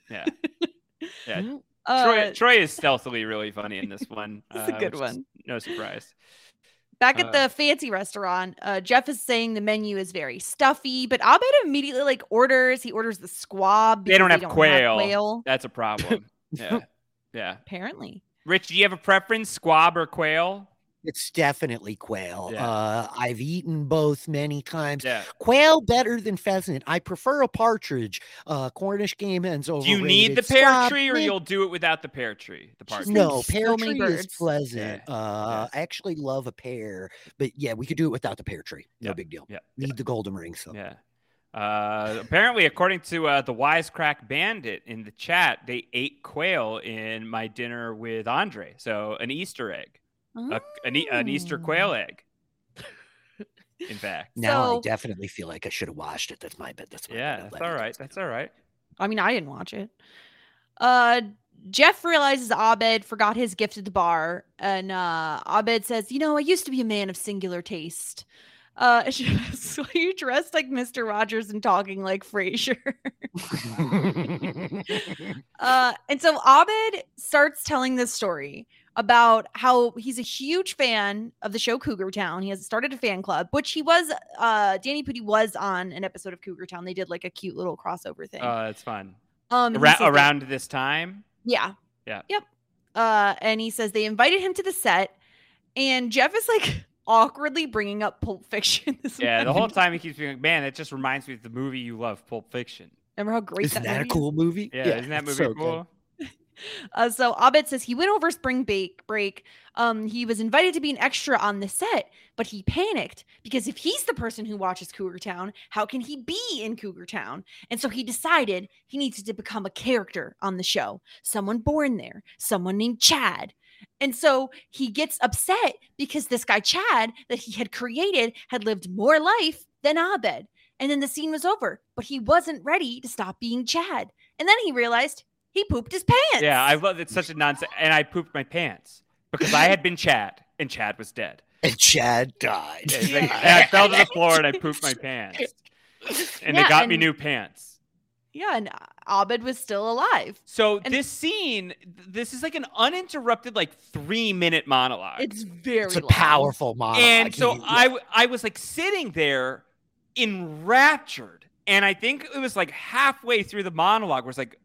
Yeah. [LAUGHS] Yeah. Uh, Troy, Troy is stealthily really funny in this one. [LAUGHS] It's a uh, good one. No surprise. Back at uh, the fancy restaurant, uh, Jeff is saying the menu is very stuffy, but Abed immediately like orders. He orders the squab. They don't because have quail. quail. That's a problem. [LAUGHS] Yeah. Yeah. Apparently, Rich, do you have a preference, squab or quail? It's definitely quail. Yeah. Uh, I've eaten both many times. Yeah. Quail better than pheasant. I prefer a partridge. Uh, Cornish game hens over. Do you need the pear tree or you'll do it without the pear tree? The partridge. No, pear many tree is pleasant. Yeah, Uh, I actually love a pear, but yeah, we could do it without the pear tree. No Yeah, big deal. yeah, Need the golden ring. So Yeah. Uh, apparently, according to uh, the Wisecrack Bandit in the chat, they ate quail in my dinner with Andre. So an Easter egg, a, an, an Easter Oh. quail egg. In [LAUGHS] fact, now So- I definitely feel like I should have watched it. That's my bad. That's my yeah, bad. that's Let me all get right. this That's all right. I mean, I didn't watch it. Uh Jeff realizes Abed forgot his gift at the bar, and uh Abed says, "You know, I used to be a man of singular taste." Uh, [LAUGHS] she asks, you dressed like Mister Rogers and talking like Frasier?" [LAUGHS] uh, and so Abed starts telling this story about how he's a huge fan of the show Cougar Town. He has started a fan club, which he was. Uh, Danny Pudi was on an episode of Cougar Town. They did like a cute little crossover thing. Uh, that's fun. um, he Ara- says they- around this time, yeah. Yeah. Yep. Uh, and he says they invited him to the set, and Jeff is like [LAUGHS] awkwardly bringing up Pulp Fiction. This yeah, the whole time he keeps being like, "Man, it just reminds me of the movie you love, Pulp Fiction." Remember how great Isn't that, that a movie is? cool movie? Yeah, isn't that movie so good. [LAUGHS] Uh, so Abed says he went over spring break. Break. Um, he was invited to be an extra on the set, but he panicked because if he's the person who watches Cougar Town, how can he be in Cougar Town? And so he decided he needs to become a character on the show, someone born there, someone named Chad. And so he gets upset because this guy Chad that he had created had lived more life than Abed. And then the scene was over, but he wasn't ready to stop being Chad. And then he realized he pooped his pants. Yeah, I love it's such a nonsense. And I pooped my pants because I had been Chad and Chad was dead. And Chad died. Yeah, it's like- and I fell to the floor and I pooped my pants. And Yeah, they got me new pants. Yeah, and Abed was still alive. So And- this scene, this is like an uninterrupted, like three minute monologue. It's very It's a long. powerful monologue. and so I, I was like sitting there enraptured. And I think it was like halfway through the monologue where it's like,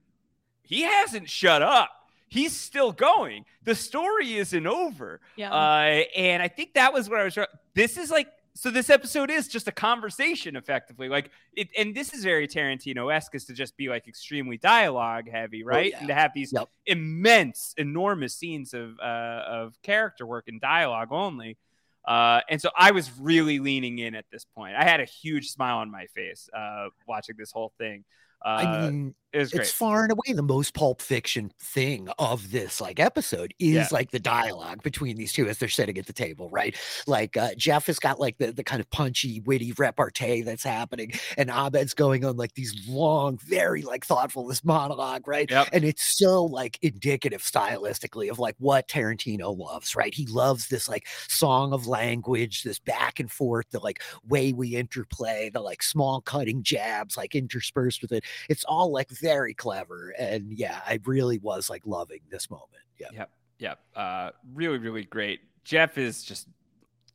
he hasn't shut up. He's still going. The story isn't over. Yeah. Uh, and I think that was what I was. This is like so. This episode is just a conversation, effectively. Like it, and this is very Tarantino-esque, is to just be like extremely dialogue heavy, right? yeah. And to have these Yep. immense, enormous scenes of uh, of character work and dialogue only. Uh, and so I was really leaning in at this point. I had a huge smile on my face uh, watching this whole thing. Uh, I mean, it it's far and away the most pulp fiction thing of this like episode is Yeah. like the dialogue between these two as they're sitting at the table right? Like uh, jeff has got like the, the kind of punchy witty repartee that's happening and abed's going on like these long very like thoughtful this monologue right? Yep. and it's so like indicative stylistically of like what tarantino loves right? He loves this like song of language this back and forth the like way we interplay the like small cutting jabs like interspersed with it it's all like very clever. And yeah, I really was like loving this moment. Yeah. Yep. Yep. Uh, really, really great. Jeff is just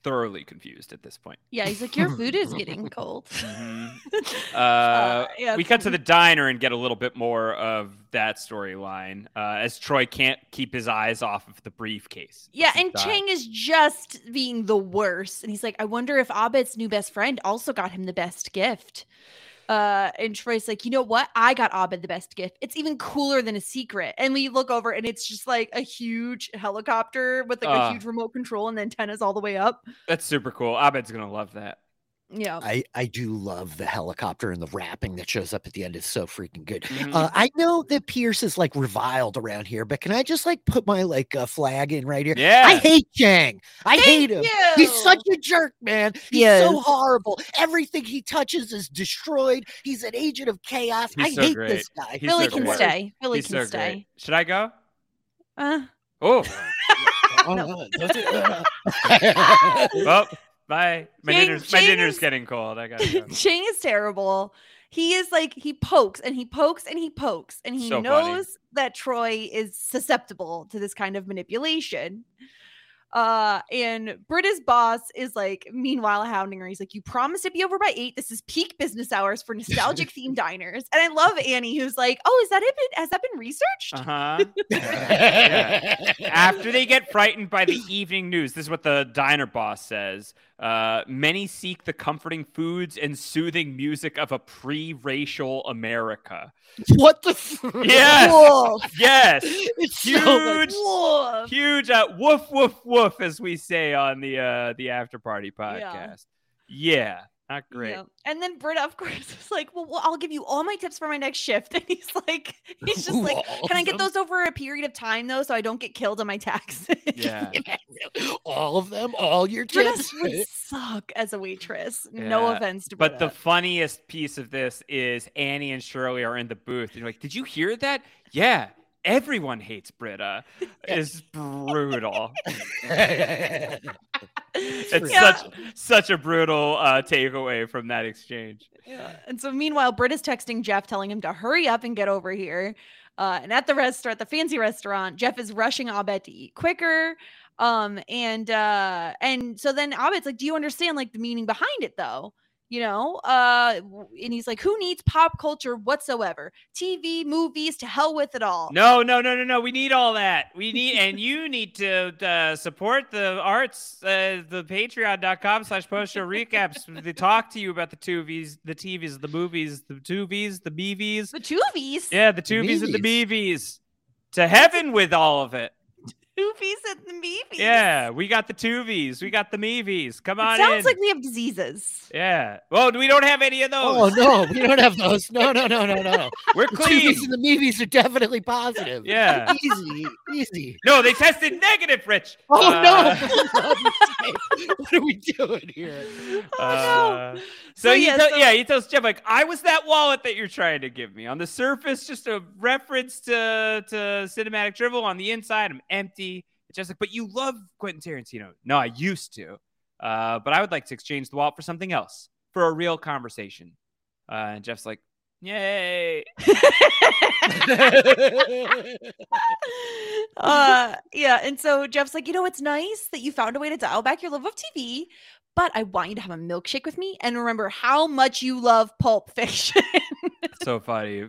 thoroughly confused at this point. Yeah, he's like, your food is getting cold. [LAUGHS] Mhm. Uh, yeah, we cut to the diner and get a little bit more of that storyline uh, as Troy can't keep his eyes off of the briefcase. Yeah, and is, uh, Chang is just being the worst. And he's like, I wonder if Abed's new best friend also got him the best gift. Uh, and Troy's like, you know what? I got Abed the best gift. It's even cooler than a secret. And we look over and it's just like a huge helicopter with like Ah. a huge remote control and antennas all the way up. That's super cool. Abed's gonna love that. Yeah. I, I do love the helicopter and the wrapping that shows up at the end is so freaking good. Mhm. Uh, I know that Pierce is like reviled around here, but can I just like put my like uh, flag in right here? yeah. I hate Chang. I hate him. He's such a jerk, man. He's so horrible. Everything he touches is destroyed. He's an agent of chaos. He's I so hate great. this guy. He's Billy so can great. stay. Billy He's can so stay. great. Should I go? Uh, Oh, [LAUGHS] Oh, [LAUGHS] [LAUGHS] well, bye. My Chang- dinner's my dinner's is- getting cold. I gotta go. [LAUGHS] Chang is terrible. He is like he pokes and he pokes and he pokes and he So funny. knows that Troy is susceptible to this kind of manipulation. Uh, and Britta's boss is like, meanwhile, hounding her. He's like, "You promised to be over by eight. This is peak business hours for nostalgic [LAUGHS] themed diners." And I love Annie, who's like, "Oh, is that it? Been, has that been researched?" [LAUGHS] Uh huh. After they get frightened by the evening news, this is what the diner boss says. Uh, many seek the comforting foods and soothing music of a pre-racial America. what the? F- Yes. Woof, Yes, It's so huge, woof. huge. Uh, woof, woof, woof, as we say on the uh, the after party podcast. Yeah, not great. Yeah. And then Britta, of course, [LAUGHS] is like, well, well, I'll give you all my tips for my next shift. [LAUGHS] And he's like, he's just like, All [LAUGHS] can I get those over a period of time though, so I don't get killed on my taxes? Yeah. all of them, all your Britta tips. would suck as a waitress. No offense to But the funniest piece of this is Annie and Shirley are in the booth. You're like, did you hear that? Yeah, everyone hates Britta. It's brutal. It's Yeah. such such a brutal uh, takeaway from that exchange. Yeah. And so meanwhile, Britta's texting Jeff, telling him to hurry up and get over here. Uh, and at the restaurant, the fancy restaurant, Jeff is rushing Abed to eat quicker. Um, and uh, and so then Abed's like, Do you understand like the meaning behind it though? You know, uh, and he's like, Who needs pop culture whatsoever? TV, movies, to hell with it all. No, no, no, no, no. We need all that. We [LAUGHS] need, and you need to uh, support the arts, uh, the patreon.com slash post show recaps. [LAUGHS] They talk to you about the two V's, the TVs, the movies, the two V's, the BVs. The two V's. Yeah, the two V's and the Meavies. BVs. To heaven with all of it. Two and the Meevies. Yeah, we got the two V's. We got the Mevies. Come on It sounds in. like we have diseases. yeah. Well, we don't have any of those. Oh no, we don't have those. No, no, no, no, no. [LAUGHS] We're The clean. TVs and the movies are definitely positive. Yeah. Easy, easy. No, they tested negative, Rich. Oh Uh, no! for God's sake, what are we doing here? Oh Uh, no. So, So, he yeah, tell- so- yeah, he tells Jeff like, "I was that wallet that you're trying to give me. On the surface, just a reference to to cinematic dribble. On the inside, I'm empty." It's just like, "But you love Quentin Tarantino." No, I used to, uh, but I would like to exchange the wallet for something else, for a real conversation. Uh, and Jeff's like, "Yay!" [LAUGHS] [LAUGHS] uh yeah and so jeff's like you know it's nice that you found a way to dial back your love of tv but i want you to have a milkshake with me and remember how much you love pulp fiction [LAUGHS] so funny.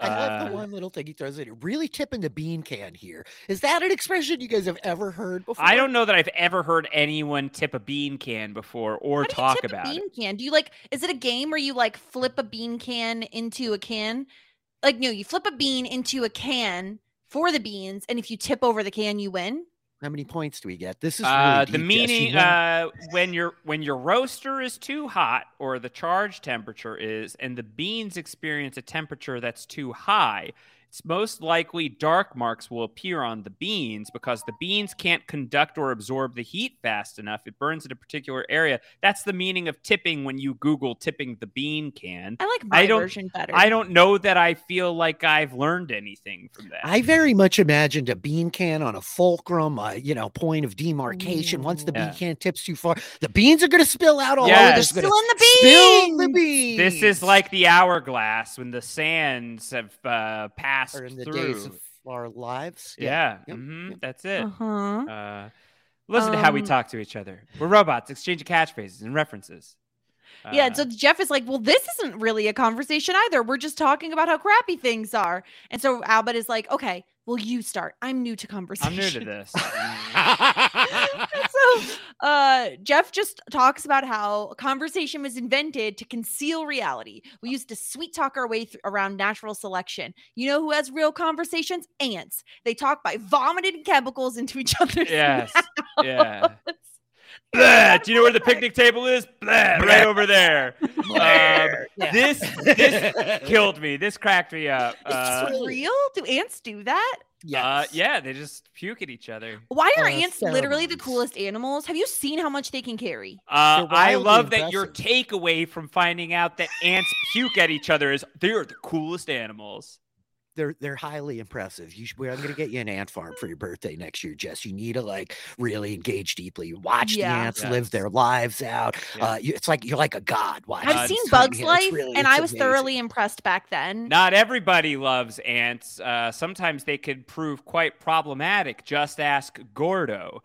I love the Uh, one little thing he throws in. here. Really tipping the bean can here. Is that an expression you guys have ever heard before? I don't know that I've ever heard anyone tip a bean can before or How do you talk tip a about it. bean can do you like is it a game where you like flip a bean can into a can like no you flip a bean into a can for the beans and if you tip over the can you win How many points do we get? This is really Uh, the meaning uh, when your when your roaster is too hot or the charge temperature is, and the beans experience a temperature that's too high, it's most likely dark marks will appear on the beans because the beans can't conduct or absorb the heat fast enough. It burns in a particular area. That's the meaning of tipping when you Google tipping the bean can. I like my I don't- version better. I don't know that I feel like I've learned anything from that. I very much imagined a bean can on a fulcrum, a you know, point of demarcation. Once the Yeah. bean can tips too far, the beans are going to spill out all Yes. over. They're They're Still gonna in the Spill the beans. beans. this is like the hourglass when the sands have uh, passed Or in the through. days of our lives. yeah, Yep. mhm, Yep. that's it. Uh-huh. Uh, listen to how we Um, talk to each other. We're robots, exchanging catchphrases and references. Yeah, Uh, and so Jeff is like, "Well, this isn't really a conversation either. We're just talking about how crappy things are." And so Abed is like, "Okay, well, you start. I'm new to conversation." I'm new to this. [LAUGHS] [LAUGHS] uh jeff just talks about how conversation was invented to conceal reality. We used to sweet talk our way th- around natural selection. You know who has real conversations? Ants. They talk by vomiting chemicals into each other's yes. [LAUGHS] Yeah. Mouths. Blah, do you know where the picnic table is? Blah, right over there. Um, Yeah. this this [LAUGHS] killed me. This cracked me up. is Uh, this real do ants do that uh, yeah, they just puke at each other. why are Uh, ants literally the coolest animals have you seen how much they can carry Uh, I wildly love that your takeaway from finding out that ants puke at each other is they're the coolest animals. They're they're highly impressive. You should, I'm going to get you an ant farm for your birthday next year, Jess. You need to like really engage deeply. Watch Yeah. the ants live their lives out. Yeah. Uh, you, it's like you're like a god. Watching i've seen bugs Yeah, life really- and i was amazing. thoroughly impressed back then Not everybody loves ants. Uh, sometimes they could prove quite problematic. Just ask Gordo.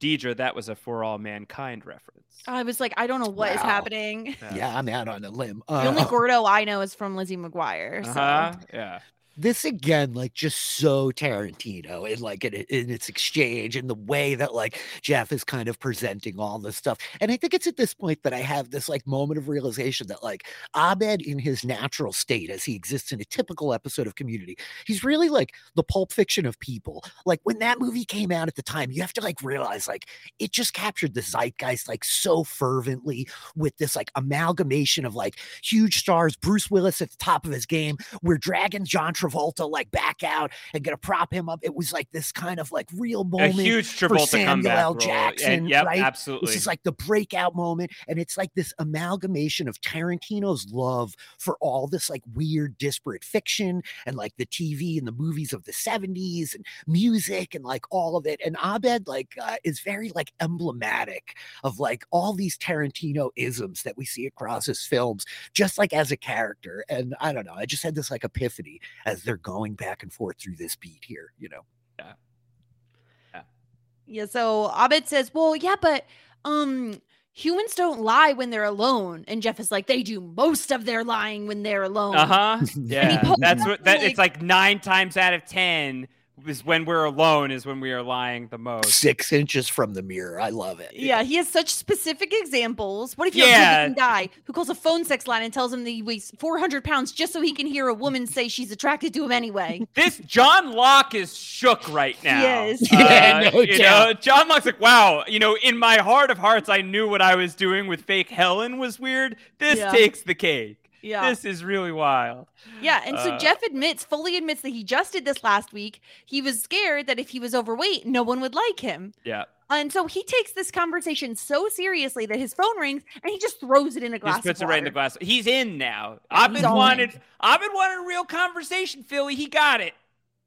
Deidre, that was a For All Mankind reference. i was like i don't know what is Wow. happening Yeah, I'm out on a limb. The only Uh, [LAUGHS] Gordo I know is from Lizzie McGuire. So. Uh-huh. Yeah. This again, like just so Tarantino in like in, in its exchange and the way that like Jeff is kind of presenting all this stuff. And I think it's at this point that I have this like moment of realization that like Abed in his natural state as he exists in a typical episode of Community, he's really like the pulp fiction of people. Like when that movie came out at the time, you have to like realize like it just captured the zeitgeist like so fervently with this like amalgamation of like huge stars, Bruce Willis at the top of his game. We're dragging John Travolta like back out and gonna prop him up. It was like this kind of like real A moment. huge for Samuel. L. Jackson, And, yep, right? absolutely. This is like the breakout moment. And it's like this amalgamation of Tarantino's love for all this like weird, disparate fiction and like the TV and the movies of the 70s and music and like all of it. And Abed like uh, is very like emblematic of like all these Tarantino isms that we see across his films, just like as a character. And I don't know, I just had this like epiphany as they're going back and forth through this beat here, you know. Yeah. Yeah. Yeah. So Abed says, "Well, yeah, but um, humans don't lie when they're alone." And Jeff is like, "They do most of their lying when they're alone." Uh huh. Yeah, that's what that. like- It's like nine times out of ten is when we're alone is when we are lying the most. Six inches from the mirror. I love it. Yeah, he has such specific examples. What if you're Yeah. a guy who calls a phone sex line and tells him that he weighs 400 pounds just so he can hear a woman say she's attracted to him anyway? [LAUGHS] This John Locke is shook right now. Yes. Uh, [LAUGHS] yeah, no you doubt. know, John Locke's like, wow, you know, in my heart of hearts, I knew what I was doing with fake Helen was weird. This Yeah. takes the cake. Yeah. This is really wild. Yeah, and so Uh, Jeff admits, fully admits that he just did this last week. He was scared that if he was overweight, no one would like him. Yeah. And so he takes this conversation so seriously that his phone rings and he just throws it in a glass. just puts it right in the glass. He's in now. Yeah, I've been wanted. I've been wanting a real conversation, Philly. He got it.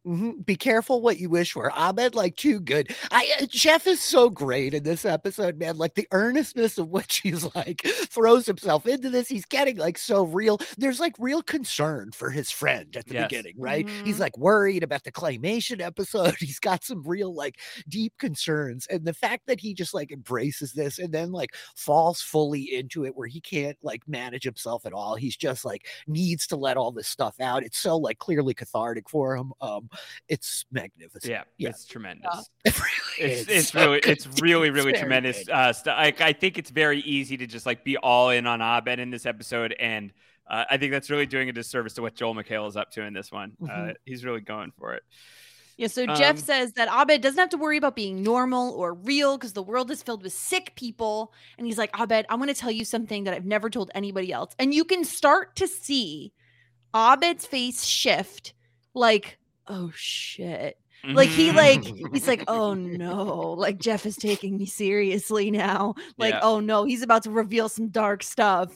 Mhm. Be careful what you wish for. Ahmed, like, too good. I uh, Jeff is so great in this episode, man. Like the earnestness of what [LAUGHS] she's like throws himself into this. He's getting like so real. There's like real concern for his friend at the Yes. beginning, right? He's Mhm. like worried about the claymation episode. [LAUGHS] He's got some real like deep concerns, and the fact that he just like embraces this and then like falls fully into it, where he can't like manage himself at all. He's just like needs to let all this stuff out. It's so like clearly cathartic for him. Um, it's magnificent. Yeah, Yeah. it's tremendous. [LAUGHS] It really It's, is. it's so really good. [LAUGHS] it's really really very tremendous uh st- like i think it's very easy to just like be all in on abed in this episode and uh, i think that's really doing a disservice to what joel McHale is up to in this one uh, Mhm. he's really going for it Yeah, so Jeff Um, says that Abed doesn't have to worry about being normal or real because the world is filled with sick people. And he's like, Abed, I want to tell you something that I've never told anybody else. And you can start to see Abed's face shift like oh shit. Like he like he's like, oh [LAUGHS] no, like Jeff is taking me seriously now. Like, Yeah. oh no, he's about to reveal some dark stuff.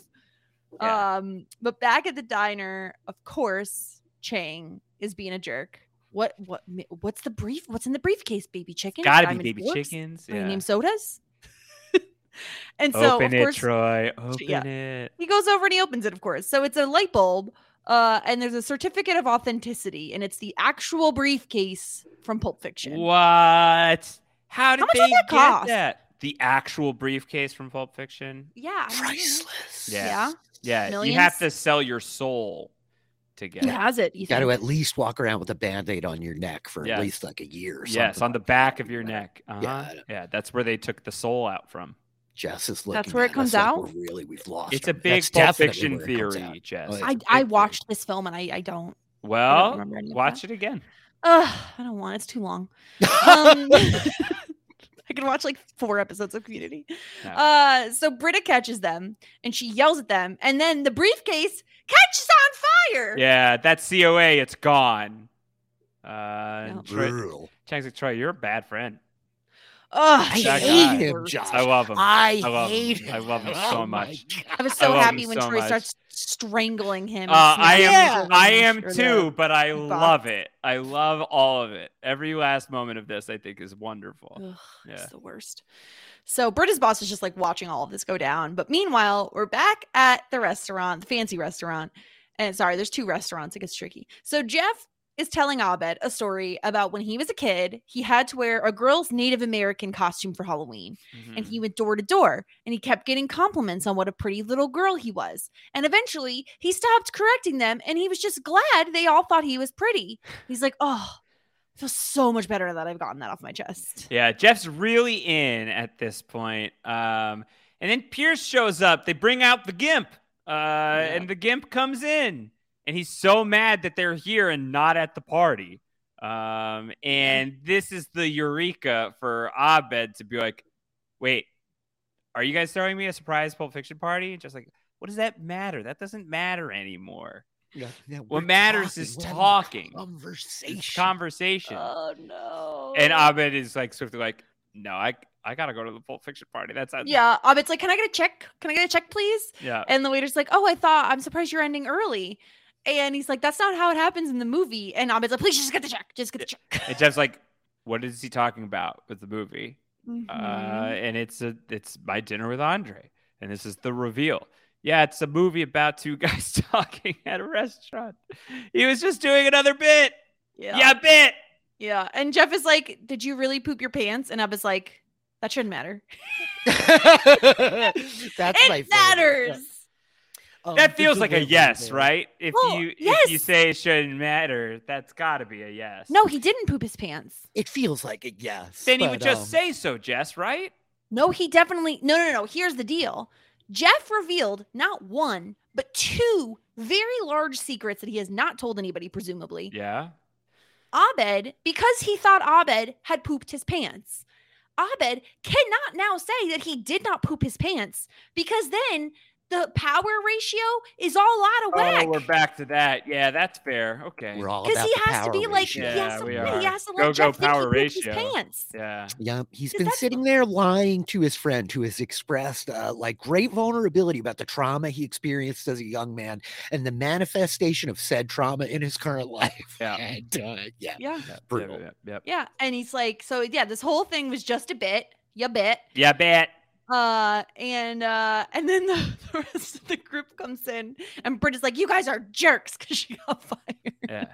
Yeah. Um, but back at the diner, of course, Chang is being a jerk. What what what's the brief? What's in the briefcase, baby chicken? Gotta be baby forks? chickens. Yeah. name sodas? [LAUGHS] and so Open of it, course Troy. Open yeah. it. he goes over and he opens it, of course. So it's a light bulb, uh, and there's a certificate of authenticity, and it's the actual briefcase from Pulp Fiction. What? How did much they that get cost? that? The actual briefcase from Pulp Fiction? Yeah, Priceless. Yeah. Yeah, Yeah, you have to sell your soul to get who it. has it? You Got to at least walk around with a band-aid on your neck for Yes. at least like a year or Yes, on the back of your neck. Uh-huh. Yeah. Yeah, that's where they took the soul out from. Jess is looking. where it comes us like out? really, we've lost. It's a big That's Pulp Fiction where it comes theory. Jess. Oh, it's a I big I theory. watched this film and I I don't. Well, remember any of watch it again. Ugh, I don't want. It's too long. Um, [LAUGHS] I can watch like four episodes of Community. Yeah. Uh, so Britta catches them and she yells at them, and then the briefcase catches on fire. Yeah, that COA, it's gone. Uh, and No. Troy, Brutal. Chang's like, Troy, you're a bad friend. Ugh, I That hate guy. him, Josh. I love him. I, I love him. hate him. I love him Oh so my much. I was so love happy when so Troy much. starts strangling him. Uh, I am, him I am too, but I butt. love it. I love all of it. Every last moment of this, I think, is wonderful. Ugh, it's the worst. So Britta's boss is just like watching all of this go down. But meanwhile, we're back at the restaurant, the fancy restaurant. And sorry, there's two restaurants. It gets tricky. So Jeff is telling Abed a story about when he was a kid, he had to wear a girl's Native American costume for Halloween. And Mhm. he went door to door and he kept getting compliments on what a pretty little girl he was. And eventually he stopped correcting them and he was just glad they all thought he was pretty. He's like, oh, I feel so much better that I've gotten that off my chest. Yeah, Jeff's really in at this point. Um, and then Pierce shows up. They bring out the Gimp, uh, and the Gimp comes in, and he's so mad that they're here and not at the party. Um, and this is the eureka for Abed to be like, "Wait, are you guys throwing me a surprise Pulp Fiction party?" Just like, what does that matter? That doesn't matter anymore. Yeah, yeah, What matters talking, is we're having a talking. Conversation. It's conversation. Oh no. and Abed is like swiftly like, "No, I I gotta go to the Pulp Fiction party. That's not yeah, Abed's like, can I get a check? Can I get a check, please? yeah." And the waiter's like, oh, I thought I'm surprised you're ending early. And he's like, that's not how it happens in the movie. And Abed's like, please just get the check. Just get the check. And Jeff's like, "What is he talking about with the movie?" Uh, Mhm. and it's a it's my dinner with Andre, and this is the reveal. Yeah, it's a movie about two [LAUGHS] guys [LAUGHS] talking at a restaurant. He was just doing another bit. Yeah, bit. Yeah. And Jeff is like, Did you really poop your pants? And Abed's like, That shouldn't matter. [LAUGHS] That's my it favorite. matters. Um, That feels like a yes, there. right? If Well, you if you say it shouldn't matter, that's got to be a yes. No, he didn't poop his pants. It feels like a yes. then he would just um, say so, Jess, right? No, he definitely. No, no, no. Here's the deal Jeff revealed not one, but two very large secrets that he has not told anybody, presumably. Yeah. Abed, because he thought Abed had pooped his pants. Abed cannot now say that he did not poop his pants because then the power ratio is all out of whack. Oh, we're back to that. Yeah, that's fair. Okay. We're all Because about he the has to power be like, ratio. he has Yeah, to, we he are. has to let Go-go Jeff power pooped ratio. his pants. Yeah. Yeah, he's Is been sitting there lying to his friend who has expressed uh, like great vulnerability about the trauma he experienced as a young man and the manifestation of said trauma in his current [LAUGHS] life. Yeah. And, uh, yeah. Yeah. Yep, Brutal. Yep, yep, yep. Yeah. And he's like, so yeah, this whole thing was just a bit, you bit. Yeah, bet. Uh and uh and then the, [LAUGHS] the rest of the group comes in and Britt is like, You guys are jerks [LAUGHS] because she got fired. Yeah.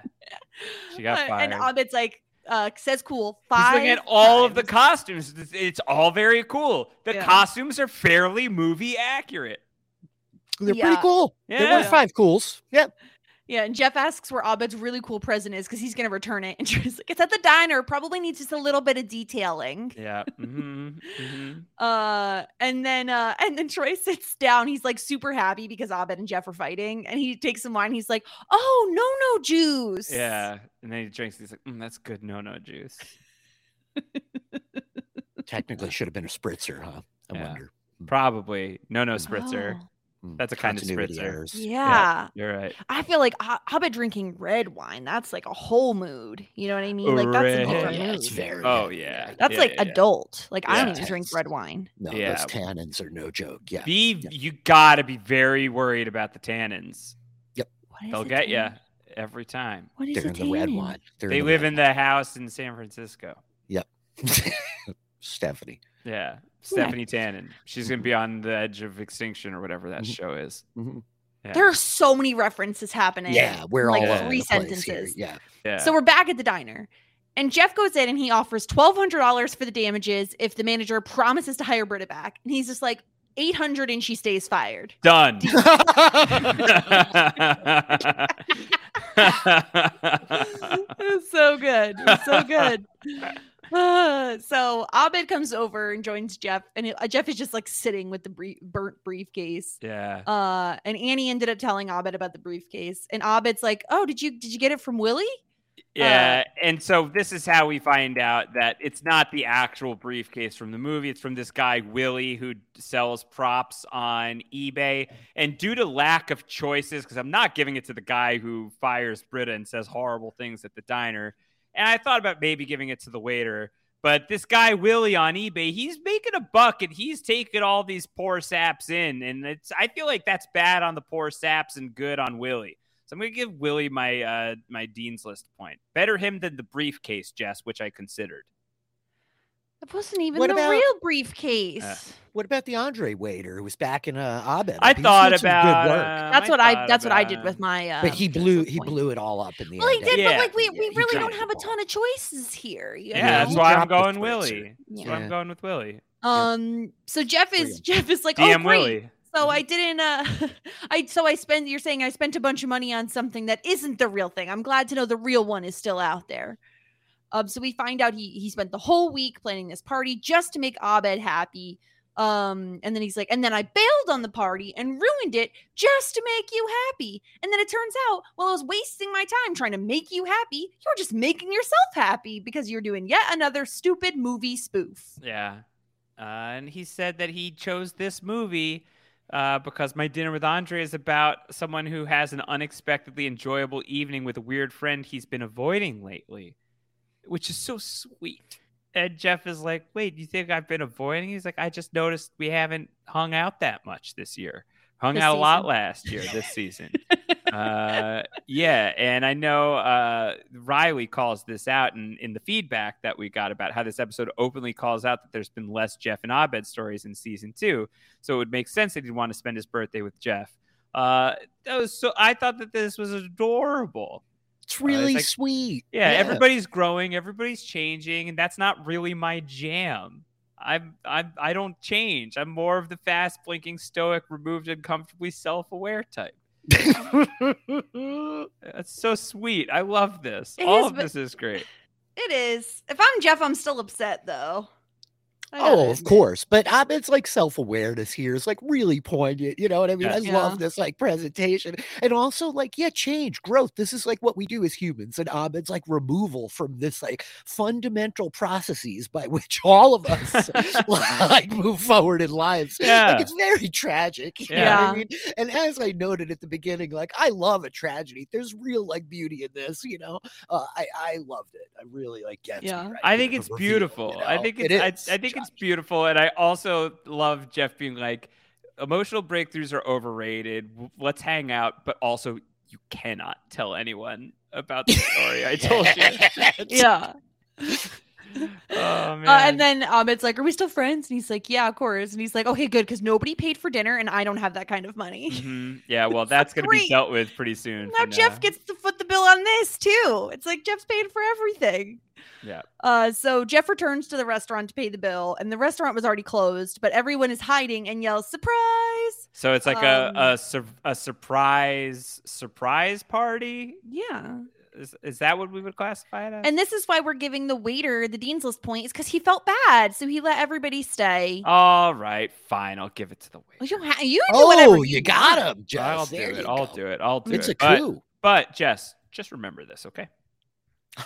She got [LAUGHS] fired. And Abed's like, uh, says cool. He's Five. looking at all of the costumes. It's- It's all very cool. The Yeah. costumes are fairly movie accurate. They're Yeah. pretty cool. There Yeah. were five cools. Yep. Yeah, and Jeff asks where Abed's really cool present is because he's gonna return it. [LAUGHS] And Troy's like, It's at the diner, probably needs just a little bit of detailing. Yeah. hmm [LAUGHS] hmm Uh and then uh [LAUGHS] and then Troy sits down. He's like super happy because Abed and Jeff are fighting, and he takes some wine. He's like, Oh, no, no juice. Yeah. And then he drinks. He's like, mm, "That's good no-no juice." Technically should have been a spritzer, huh? I Yeah. wonder. Probably no-no spritzer. Oh. Mm, That's a kind of continuity spritzer. errors. Yeah. You're right. I feel like I, how about drinking red wine? That's like a whole mood. You know what I mean? Like that's a Red. Different yeah, mood. it's very. Oh yeah. That's yeah, like yeah, yeah. adult. Like I don't even drink red wine. No, Yeah. those tannins are no joke. Yeah. Be Yeah. you gotta be very worried about the tannins. What is They'll get you every time. What is They're a in the red wine. They're They the live in the house in San Francisco. Yep. [LAUGHS] Stephanie. Yeah. Stephanie Tanner. She's gonna be on the edge of extinction or whatever that Mhm. show is. Mhm. Yeah. There are so many references happening. Yeah, we're like all over three the place here. sentences. Yeah. yeah. So we're back at the diner. And Jeff goes in and he offers twelve hundred dollars for the damages if the manager promises to hire Britta back. And he's just like eight hundred and she stays fired. done. [LAUGHS] [LAUGHS] [LAUGHS] It's so good. So good. Uh, [LAUGHS] so Abed comes over and joins Jeff, and it- uh, Jeff is just like sitting with the brief, burnt briefcase. yeah. Uh, and Annie ended up telling Abed about the briefcase, and Abed's like, "Oh, did you did you get it from Willie?" Yeah, and so this is how we find out that it's not the actual briefcase from the movie. It's from this guy Willie who sells props on eBay. And due to lack of choices, because I'm not giving it to the guy who fires Britta and says horrible things at the diner, and I thought about maybe giving it to the waiter. But this guy Willie on eBay, he's making a buck and he's taking all these poor saps in, and it's I feel like that's bad on the poor saps and good on Willie. So I'm gonna give Willie my uh my Dean's List point. Better him than the briefcase, Jess, which I considered. That wasn't even What the about- real briefcase. Uh, What about the Andre waiter who was back in uh, Abed? I He's thought about good work. um, that's what I. That's what I did with my. Uh, but he blew he blew it all up in the Well, he did, Yeah. but like we, Yeah, we he really don't have a ton of choices here. you Yeah, know? that's why I'm going spritzer. Willie. That's why I'm going with Willie. Um. So Jeff is William. Jeff is like, DM oh great. Willie. So. I didn't. Uh, [LAUGHS] I so I spend. You're saying I spent a bunch of money on something that isn't the real thing. I'm glad to know the real one is still out there. Um. So we find out he he spent the whole week planning this party just to make Abed happy. Um. And then he's like, and then I bailed on the party and ruined it just to make you happy. And then it turns out, while I was wasting my time trying to make you happy, you were just making yourself happy because you're doing yet another stupid movie spoof. Yeah. Uh, and he said that he chose this movie uh, because My Dinner with Andre is about someone who has an unexpectedly enjoyable evening with a weird friend he's been avoiding lately, which is so sweet. And Jeff is like, Wait, you think I've been avoiding? He's like, I just noticed we haven't hung out that much this year. Hung This out a lot last year, this season. [LAUGHS] uh, yeah, and I know uh, Riley calls this out in, in the feedback that we got about how this episode openly calls out that there's been less Jeff and Abed stories in season two. So it would make sense that he'd want to spend his birthday with Jeff. Uh, that was so. I thought that this was adorable. It's really like- sweet. Yeah, everybody's growing, everybody's changing, and that's not really my jam. I'm, I'm I don't change. I'm more of the fast blinking stoic, removed and comfortably self-aware type. [LAUGHS] That's so sweet. I love this. It All is, of this is great. It is. If I'm Jeff, I'm still upset though. I Oh, of course. But Abed's like self awareness here is like really poignant. You know what I mean? I Yeah. love this like presentation. And also, like, yeah, change, growth. This is like what we do as humans. And Abed's like removal from this like fundamental processes by [LAUGHS] which all of us [LAUGHS] like move forward in lives. Yeah. Like, it's very tragic. [LAUGHS] You know what Yeah. I mean? And as I noted at the beginning, like, I love a tragedy. There's real like beauty in this, you know? Uh, I, I loved it. I really like gets me Yeah. right I think it's beautiful. you I know? think It it's I, I think it's Josh. beautiful, and I also love Jeff being like, emotional breakthroughs are overrated. Let's hang out, but also you cannot tell anyone about the story I [LAUGHS] told you. [LAUGHS] Yeah. [LAUGHS] Oh man. Uh, and then um, it's like, are we still friends? And he's like, yeah, of course. And he's like, okay, good, because nobody paid for dinner, and I don't have that kind of money. Mhm. Yeah, well, that's going to be dealt with pretty soon. now for Jeff gets to foot the bill on this too. It's like Jeff's paid for everything. Yeah. Uh, so Jeff returns to the restaurant to pay the bill, and the restaurant was already closed, but everyone is hiding and yells, "Surprise!" So it's like Um, a a, sur- a surprise surprise party. Yeah. Is, is that what we would classify it as? And this is why we're giving the waiter the dean's list points because he felt bad, so he let everybody stay. All right, fine. I'll give it to the Well, waiter. you, ha- you do whatever Oh, you got want. him, Jess. I'll do There it. I'll do it. I'll do It's it. a But- coup. But Jess, just remember this, okay? [LAUGHS]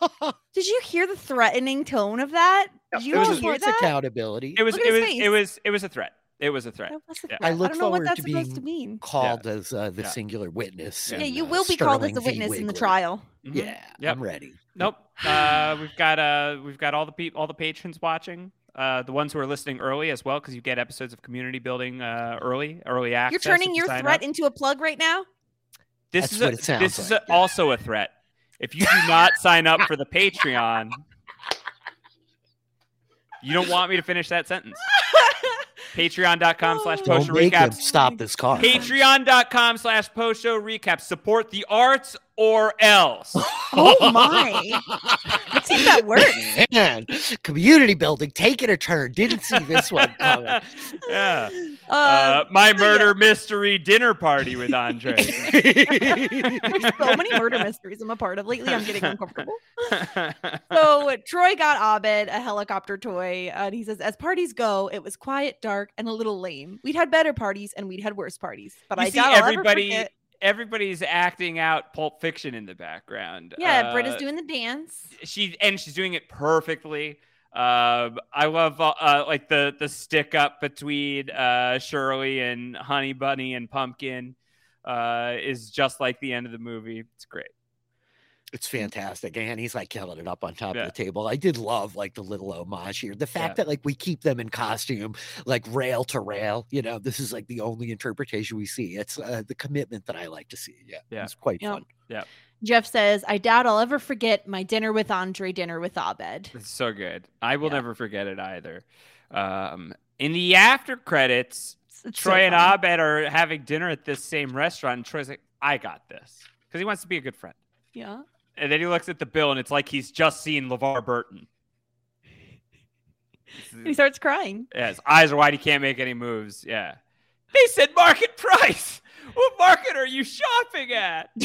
[LAUGHS] Did you hear the threatening tone of that? Did you it was all a- hear It's that? accountability. It was it was face. it was it was a threat. It was a threat. Was a Yeah. I look don't know what forward that's to supposed to being mean. Called as uh, the Yeah. singular witness. Yeah, in, you uh, will be called as a witness in the Wigler. trial. Mhm. Yeah, Yep. I'm ready. Nope. Uh, we've got uh, we've got all the people, all the patrons watching. Uh, the ones who are listening early as well, because you get episodes of community building uh, early, early access. You're turning you your threat up. into a plug right now. This That's is what a, it sounds this is a, also a threat. If you do not sign up for the Patreon, you don't want me to finish that sentence. [LAUGHS] Patreon.com slash post Don't make him recaps. stop this car. Patreon.com slash post show recaps. Support the arts or else. Oh my! Let's see if that works. Man, community building taking a turn. Didn't see this one coming. [LAUGHS] yeah. Uh, Uh, my so yeah. murder mystery dinner party with Andre. [LAUGHS] There's so many murder mysteries I'm a part of lately. I'm getting [LAUGHS] uncomfortable. So Troy got Abed a helicopter toy, and he says, "As parties go, it was quiet, dark, and a little lame. We'd had better parties, and we'd had worse parties. But You I see doubt everybody- forget- Everybody's acting out Pulp Fiction in the background. Yeah, Britta's Uh, doing the dance. she and she's doing it perfectly. Um, I love uh, uh, like the the stick up between uh, Shirley and Honey Bunny and Pumpkin uh, is just like the end of the movie. It's great. It's fantastic. And he's like killing it up on top Yeah. of the table. I did love like the little homage here. The fact Yeah. that like we keep them in costume, like rail to rail. You know, this is like the only interpretation we see. It's uh, the commitment that I like to see. Yeah. Yeah. It's quite Yep. fun. Jeff says, "I doubt I'll ever forget my dinner with Andre, dinner with Abed." It's so good. I will Yeah. never forget it either. Um, in the after credits, It's- it's so Troy and. Abed are having dinner at this same restaurant, and Troy's like, "I got this," because he wants to be a good friend. Yeah. And then he looks at the bill, and it's like he's just seen LeVar Burton. He starts crying. Yeah, his eyes are wide. He can't make any moves. Yeah. They said market price. What market are you shopping at? [LAUGHS]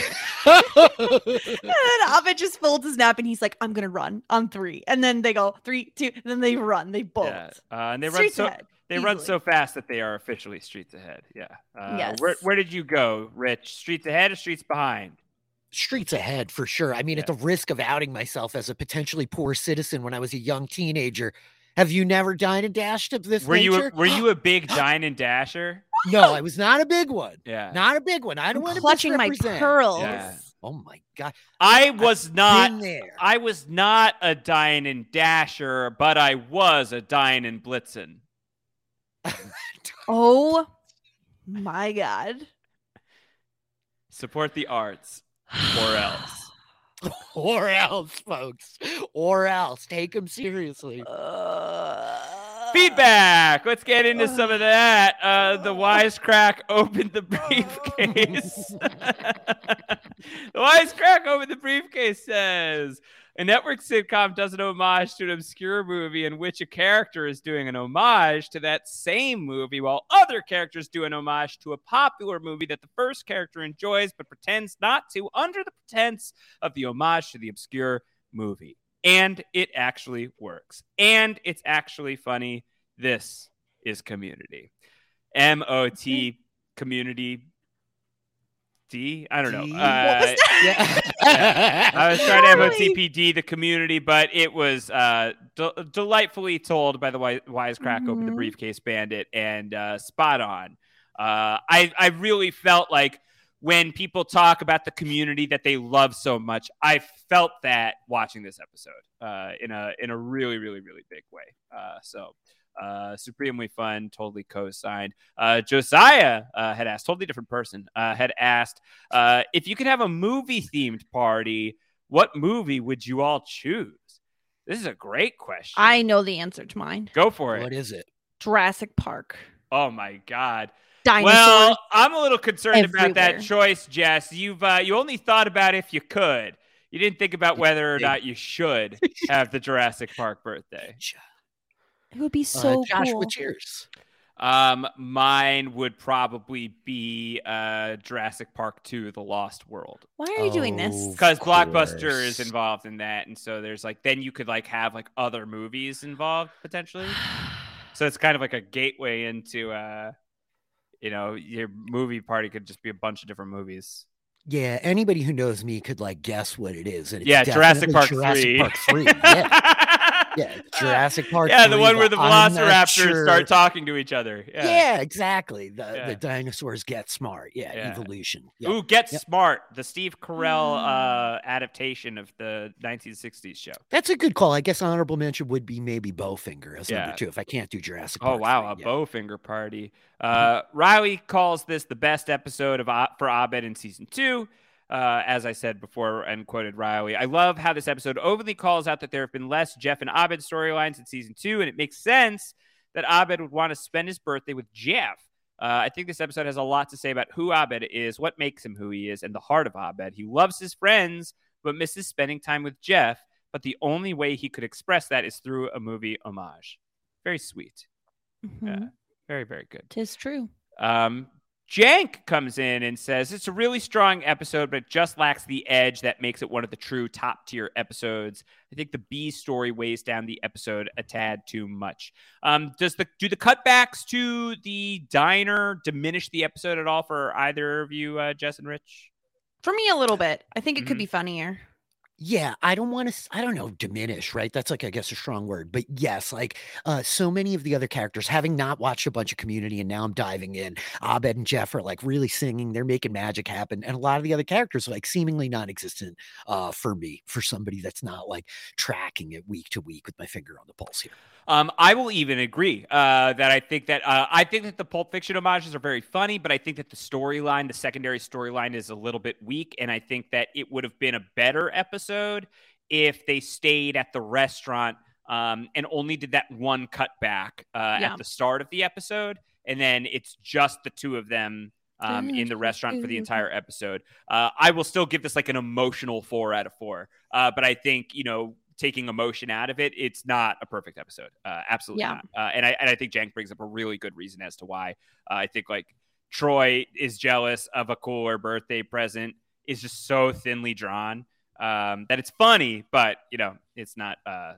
And then Abed just folds his nap and he's like, I'm gonna run on three. And then they go three, two, and then they run. They bolt. Yeah. Uh, and they run so ahead, they run so fast that they are officially streets ahead. Yeah. Uh, Where Yes. where did you go, Rich? Streets ahead or streets behind? Streets ahead for sure. I mean, at the risk of outing myself as a potentially poor citizen when I was a young teenager, have you never dined and dashed of this Were you a, nature? were you a big [GASPS] dine and dasher? no, I was not a big one. Yeah. Not a big one. I I'm don't want to clutching my misrepresent. pearls. Yeah. Oh my god. I was not there. I was not a dine and dasher, but I was a dine and blitzen. Oh my god. Support the arts or else. [SIGHS] or else, folks. Or else. Take them seriously. Uh, Feedback. Let's get into some of that. Uh, the wisecrack [SIGHS] opened the briefcase. [LAUGHS] [LAUGHS] the wisecrack opened the briefcase says a network sitcom does an homage to an obscure movie in which a character is doing an homage to that same movie, while other characters do an homage to a popular movie that the first character enjoys but pretends not to under the pretense of the homage to the obscure movie and it actually works. And it's actually funny. This is community. M O T community D. I don't know. D? Uh? Yeah. [LAUGHS] I was trying to. MOTPD the community, but it was uh, de- delightfully told by the wi- wisecrack open the Mhm. briefcase bandit and uh, spot on. Uh, I I really felt like when people talk about the community that they love so much, I felt that watching this episode uh, in a in a really really really big way. Uh, so. Uh, supremely fun, totally co-signed. Uh, Josiah uh, had asked, totally different person, uh, had asked uh, if you could have a movie themed party, what movie would you all choose? This is a great question. I know the answer to mine. Go for it. what is it? Jurassic Park. Oh my god. Dinosaurs. Well, I'm a little concerned about that choice, Jess. You've uh, you only thought about if you could. You didn't think about whether or not you should have the Jurassic Park birthday. It would be Uh, so Josh, cool. what's yours? Um, mine would probably be uh, Jurassic Park 2: The Lost World. Why are you doing this? Oh, because blockbuster is involved in that and so there's like then you could like have like other movies involved potentially [SIGHS] so it's kind of like a gateway into uh you know your movie party could just be a bunch of different movies Yeah, anybody who knows me could like guess what it is. And it's yeah jurassic park Jurassic 3 Park 3. [LAUGHS] Yeah. Yeah, [LAUGHS] Jurassic Park. yeah, the one where the velociraptors sure- start talking to each other. Yeah, Yeah. exactly. The Yeah. the dinosaurs get smart. Yeah, Yeah. evolution. Yeah. Ooh, Get Yep. Smart, the Steve Carell Mm. uh, adaptation of the 1960s show. That's a good call. I guess honorable mention would be maybe Bowfinger as number two if I can't do Jurassic Oh Park. wow, a 3, yeah. Bowfinger party. Uh, Riley calls this the best episode of for Abed in season two. Uh, as I said before, and quoted Riley, I love how this episode overly calls out that there have been less Jeff and Abed storylines in season two, and it makes sense that Abed would want to spend his birthday with Jeff. Uh, I think this episode has a lot to say about who Abed is, what makes him who he is, and the heart of Abed. He loves his friends, but misses spending time with Jeff. But the only way he could express that is through a movie homage. Very sweet. Mhm. Very, very good. Tis true. Um, Jank comes in and says it's a really strong episode, but it just lacks the edge that makes it one of the true top tier episodes. I think the B story weighs down the episode a tad too much. Um, does the do the cutbacks to the diner diminish the episode at all for either of you, uh, Jess and Rich? For me, a little bit. I think it could Mhm. be funnier. Yeah, I don't want to. I don't know, diminish, right? That's like I guess a strong word, but yes, like uh, so many of the other characters, having not watched a bunch of Community, and now I'm diving in. Abed and Jeff are like really singing; they're making magic happen, and a lot of the other characters are like seemingly non-existent uh, for me, for somebody that's not like tracking it week to week with my finger on the pulse here. Um, I will even agree uh, that I think that uh, I think that the Pulp Fiction homages are very funny, but I think that the storyline, the secondary storyline, is a little bit weak, and I think that it would have been a better episode if they stayed at the restaurant um, and only did that one cutback uh, Yeah. at the start of the episode, and then it's just the two of them. Um, in the restaurant for the entire episode, uh, I will still give this like an emotional four out of four. Uh, but I think you know taking emotion out of it, it's not a perfect episode. Uh, absolutely Yeah. not. Uh, and I and I think Jank brings up a really good reason as to why. Uh, I think like Troy is jealous of a cooler birthday present is just so thinly drawn um, that it's funny, but you know it's not. Uh,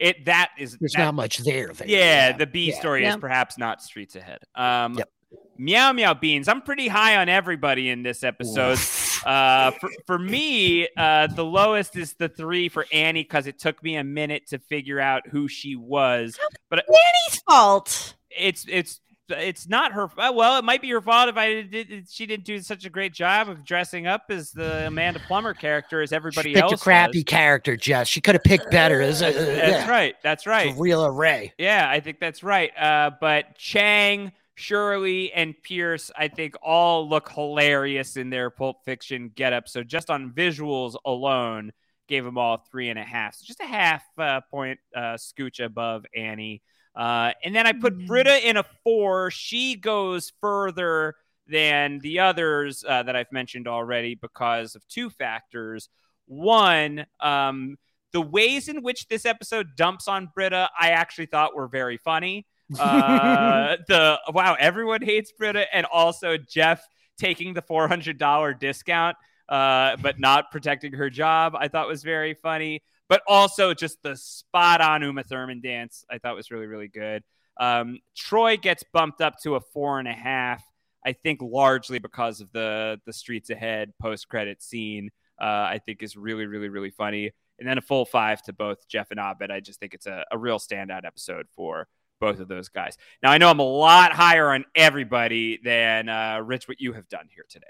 it that is There's that- not much there. there. yeah, the B yeah. story is perhaps not streets ahead. Um, Yep. Meow Meow Beans. I'm pretty high on everybody in this episode. Uh, for, for me, uh, the lowest is the three for Annie because it took me a minute to figure out who she was. But Annie's fault. it's it's it's not her. uh, Well, it might be her fault if I did. if She didn't do such a great job of dressing up as the Amanda Plummer character as everybody She picked else. a crappy does. character, Jess. She could have picked better. As a, That's yeah, right. That's right. a real array. Yeah, I think that's right. Uh, but Chang, Shirley, and Pierce, I think all look hilarious in their Pulp Fiction getup. So just on visuals alone, gave them all three and a half. So just a half uh, point uh, scooch above Annie. Uh, and then I put Mhm. Britta in a four. She goes further than the others uh, that I've mentioned already because of two factors. One, um, the ways in which this episode dumps on Britta, I actually thought were very funny. Uh, [LAUGHS] the wow, everyone hates Britta, and also Jeff taking the four hundred dollar discount, uh, but not protecting her job. I thought was very funny. But also just the spot on Uma Thurman dance, I thought was really really good. Um, Troy gets bumped up to a four and a half. I think largely because of the the streets ahead post credit scene. Uh, I think is really really really funny. And then a full five to both Jeff and Abed. I just think it's a, a real standout episode for both of those guys. Now I know I'm a lot higher on everybody than uh, Rich. What you have done here today.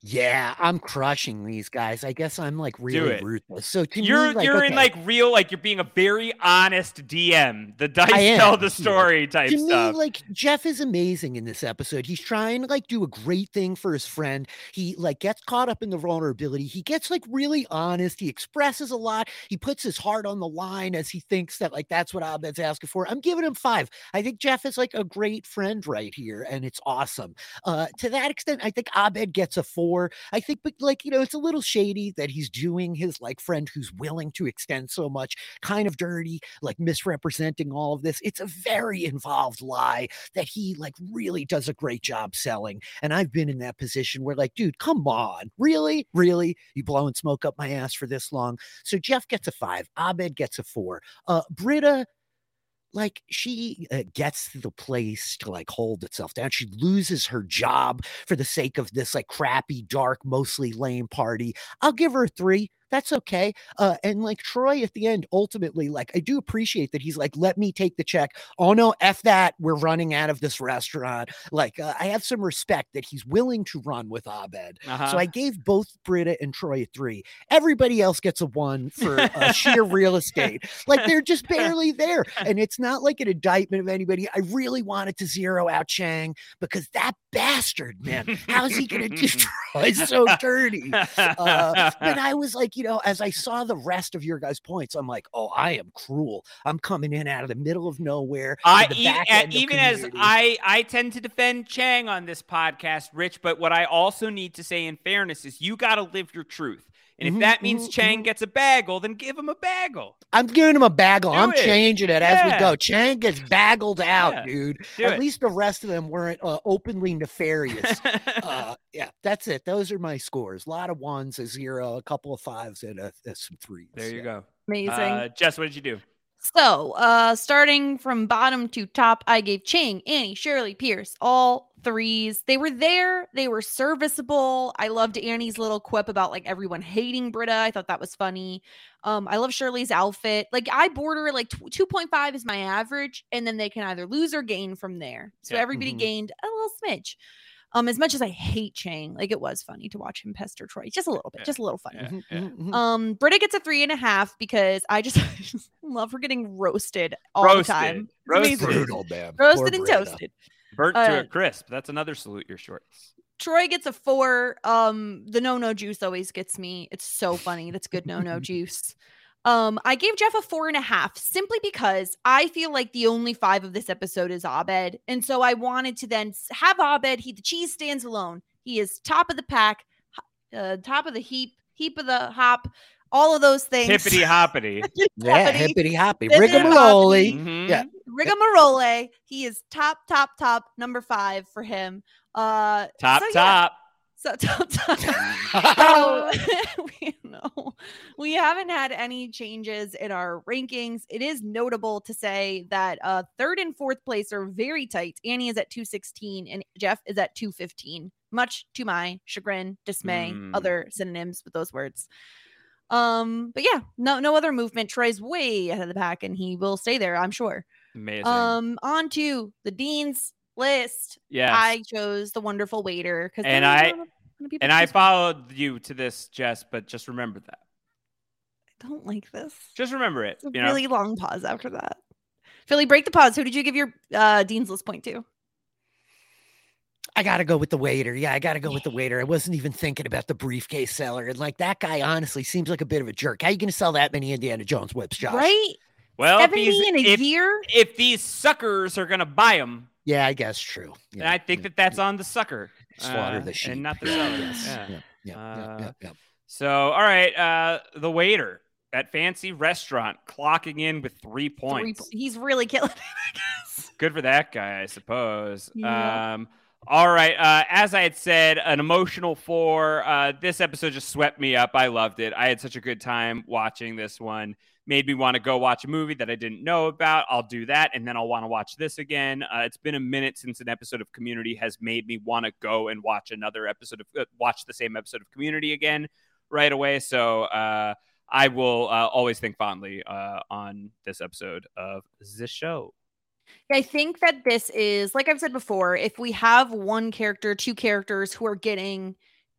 Yeah, I'm crushing these guys. I guess I'm like really ruthless. So to You're me, like, you're in like real like you're being a very honest DM. The dice tell the yeah. story type to me, like Jeff is amazing in this episode. He's trying to like do a great thing for his friend. He like gets caught up in the vulnerability. He gets like really honest. He expresses a lot. He puts his heart on the line as he thinks that like that's what Abed's asking for. I'm giving him five. I think Jeff is like a great friend right here, and it's awesome. Uh, to that extent, I think Abed gets a four. I think, but like you know, it's a little shady that he's doing his like friend who's willing to extend so much, kind of dirty, like misrepresenting all of this. It's a very involved lie that he like really does a great job selling. And I've been in that position where like, dude, come on, really, really, you blowing smoke up my ass for this long? So Jeff gets a five, Abed gets a four, uh, Britta like she uh, gets the place to like hold itself down. She loses her job for the sake of this like crappy, dark, mostly lame party. I'll give her a three. That's okay. Uh, and like Troy at the end, ultimately, like I do appreciate that he's like, let me take the check. Oh no, F that. We're running out of this restaurant. Like uh, I have some respect that he's willing to run with Abed. Uh-huh. So I gave both Britta and Troy a three. Everybody else gets a one for uh, sheer real estate. Like they're just [LAUGHS] barely there. And it's not like an indictment of anybody. I really wanted to zero out Chang because that bastard, man, how's he going [LAUGHS] to destroy [LAUGHS] so dirty? Uh, but I was like, you know, as I saw the rest of your guys' points, I'm like, oh, I am cruel. I'm coming in out of the middle of nowhere. I the e- back uh, end of even as. I I tend to defend Chang on this podcast, Rich, but what I also need to say in fairness is you got to live your truth. And if Mhm, that means mhm, Chang mhm. gets a bagel, then give him a bagel. I'm giving him a bagel. Do I'm it. changing it as we go. Chang gets baggled out, Yeah. dude. Do At it. least the rest of them weren't uh, openly [LAUGHS] nefarious. uh, yeah, that's it. Those are my scores. A lot of ones, a zero, a couple of fives, and a, a some threes. there you Yeah. go. Amazing. Uh, Jess, what did you do? So, uh, starting from bottom to top, I gave Chang, Annie, Shirley, Pierce all threes. They were there. They were serviceable. I loved Annie's little quip about like everyone hating Britta. I thought that was funny. Um, I love Shirley's outfit. Like I border like tw- 2.5 is my average, and then they can either lose or gain from there. So Yeah. everybody Mhm. gained a little smidge. Um, as much as I hate Chang, like it was funny to watch him pester Troy, just a little bit, Yeah. just a little funny. Yeah, Mhm, yeah. mhm, mhm. Um, Britta gets a three and a half because I just, I [LAUGHS] just love her getting roasted all Roasted. the time. Roasted. Brutal, man. Poor Roasted and Brenda. toasted. Burnt to Uh, a crisp. That's another salute your shorts. Troy gets a four. Um, the no no juice always gets me. It's so funny. That's good no no [LAUGHS] juice. Um, I gave Jeff a four and a half simply because I feel like the only five of this episode is Abed, and so I wanted to then have Abed. He the cheese stands alone. He is top of the pack, uh, top of the heap, heap of the hop, all of those things. Hippity hoppity. [LAUGHS] Yeah, Hoppity. hippity hoppy, Hippity rigmarole. Mhm. Yeah. Rigamarole. He is top, top, top, number five for him. Uh, Top so yeah, top. So [LAUGHS] top, top. [LAUGHS] So [LAUGHS] we know we haven't had any changes in our rankings. It is notable to say that uh third and fourth place are very tight. Annie is at 216 and Jeff is at 215, much to my chagrin, dismay, Mm. other synonyms with those words. Um, but yeah, no no other movement. Troy's way ahead of the pack and he will stay there, I'm sure. Amazing. Um, on to the dean's list. Yeah, I chose the wonderful waiter because And I- and I followed you to this, Jess, but just remember that. I don't like this. Just remember it. It's a You know? really long pause after that. Philly, break the pause. Who did you give your uh, Dean's List point to? I gotta go with the waiter. Yeah, I gotta go with the waiter. I wasn't even thinking about the briefcase seller. And like that guy honestly seems like a bit of a jerk. How are you gonna sell that many Indiana Jones whips, Josh? Right? Well, if, 70 these, in a if, year? if these suckers are going to buy them, Yeah, I guess true. then I think that that's on the sucker. slaughter uh, the sheep And not the Yeah, seller. yes, Yeah. yeah, yeah, yeah, yeah, Uh, yeah. So, all right. Uh, the waiter at fancy restaurant clocking in with three Three points. po- he's really killing it, I guess. [LAUGHS] Good for that guy, I suppose. Yeah. Um, all right. Uh, as I had said, an emotional four. Uh, this episode just swept me up. I loved it. I had such a good time watching this one. Made me want to go watch a movie that I didn't know about. I'll do that, and then I'll want to watch this again. Uh, it's been a minute since an episode of Community has made me want to go and watch another episode of uh, watch the same episode of Community again right away. So uh, I will uh, always think fondly uh, on this episode of the show. I think that this is, like I've said before, if we have one character, two characters who are getting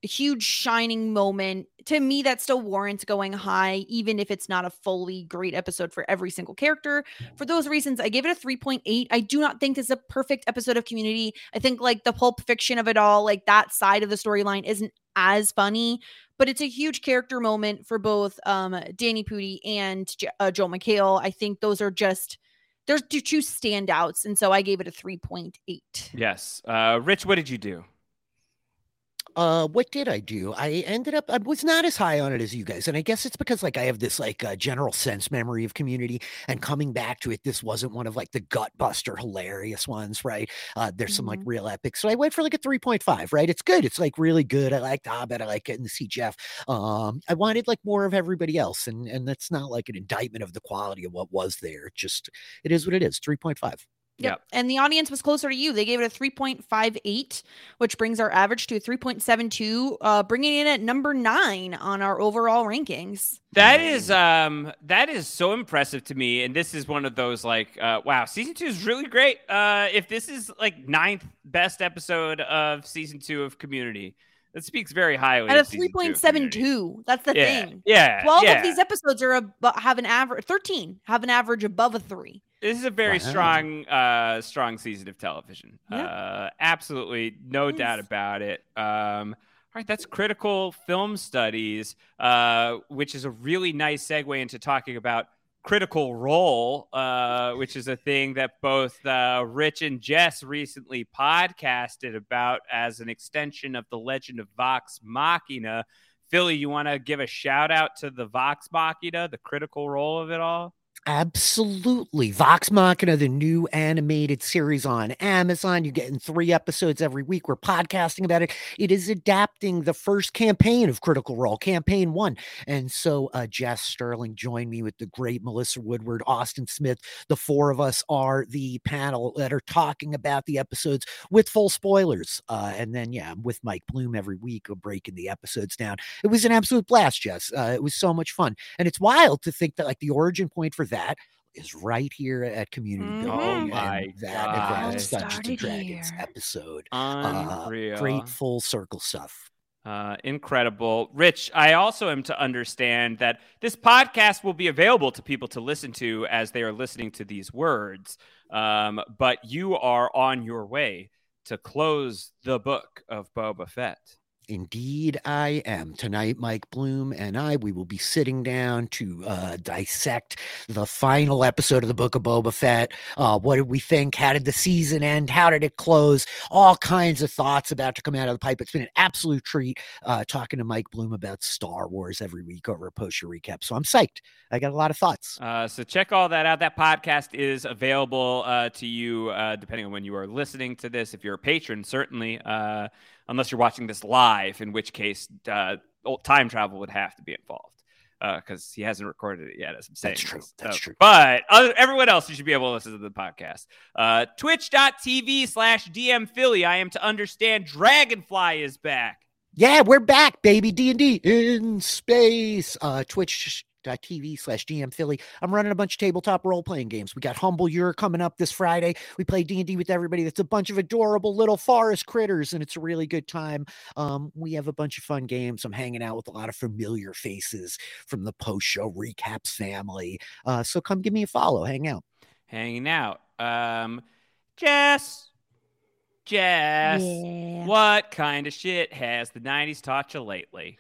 huge shining moment, to me, that still warrants going high, even if it's not a fully great episode for every single character. For those reasons, I gave it a 3.8. I do not think this is a perfect episode of community. I think, like, the pulp fiction of it all, like that side of the storyline isn't as funny. But it's a huge character moment for both um, Danny Pudi and J- uh, Joel McHale. I think those are just there's two standouts, and so I gave it a three point eight. Yes. Uh, Rich, what did you do? uh, what did I do? I ended up I was not as high on it as you guys, and I guess it's because like I have this like uh, general sense memory of Community, and coming back to it, this wasn't one of like the gut buster hilarious ones, right? Uh, there's mm-hmm. some like mm-hmm. real epics, so I went for like a 3.5, right? It's good, it's like really good. I like Abed. I like getting to see Jeff. Um, I wanted like more of everybody else, and and that's not like an indictment of the quality of what was there. It just it is what it is. 3.5. Yep. yep. And the audience was closer to you. They gave it a 3.58, which brings our average to 3.72, uh, bringing in at number nine on our overall rankings. That is um that is so impressive to me. And this is one of those like uh, wow, season two is really great. Uh, if this is like ninth best episode of season two of community. That speaks very highly. At a three point seven two, that's the yeah. thing. Yeah, twelve yeah. of these episodes are ab- have an average. Thirteen have an average above a three. This is a very Wow. strong, uh, strong season of television. Yeah. Uh, absolutely, no doubt about it. Um, all right, that's critical film studies, uh, which is a really nice segue into talking about critical role, uh, which is a thing that both uh, Rich and Jess recently podcasted about as an extension of the Legend of Vox Machina. Philly, you want to give a shout out to the Vox Machina, the critical role of it all? Absolutely. Vox Machina, the new animated series on Amazon. You're getting three episodes every week. We're podcasting about it. It is adapting the first campaign of Critical Role, campaign one. And so uh, Jess Sterling joined me with the great Melissa Woodward, Austin Smith. The four of us are the panel that are talking about the episodes with full spoilers. Uh, and then, yeah, I'm with Mike Bloom every week, uh, breaking the episodes down. It was an absolute blast, Jess. Uh, it was so much fun. And it's wild to think that, like, the origin point for that is right here at Community Mhm. Building. Oh and my that God. Advanced Dungeons and Dragons here. episode. Uh, great full circle stuff. Uh, incredible. Rich, I also am to understand that this podcast will be available to people to listen to as they are listening to these words. Um, but you are on your way to close the book of Boba Fett. Indeed, I am. Tonight, Mike Bloom and I, we will be sitting down to uh, dissect the final episode of the Book of Boba Fett. Uh, what did we think? How did the season end? How did it close? All kinds of thoughts about to come out of the pipe. It's been an absolute treat uh, talking to Mike Bloom about Star Wars every week over a post recap. So I'm psyched. I got a lot of thoughts. Uh, so check all that out. That podcast is available uh, to you uh, depending on when you are listening to this. If you're a patron, certainly, unless you're watching this live, in which case uh, time travel would have to be involved because he hasn't recorded it yet. As I'm saying, That's true. That's Uh, true. But other, everyone else, you should be able to listen to the podcast. Uh, Twitch.tv slash DM Philly. I am to understand. Dragonfly is back. Yeah, we're back, baby. D and D in space. Uh, Twitch.tv slash GM Philly. I'm running a bunch of tabletop role playing games. We got Humblewood coming up this Friday. We play D and D with everybody. That's a bunch of adorable little forest critters, and it's a really good time. Um, we have a bunch of fun games. I'm hanging out with a lot of familiar faces from the post show recaps family. Uh, so come give me a follow. Hang out. Hanging out. Um, Jess. Jess. Yeah. What kind of shit has the 90s taught you lately?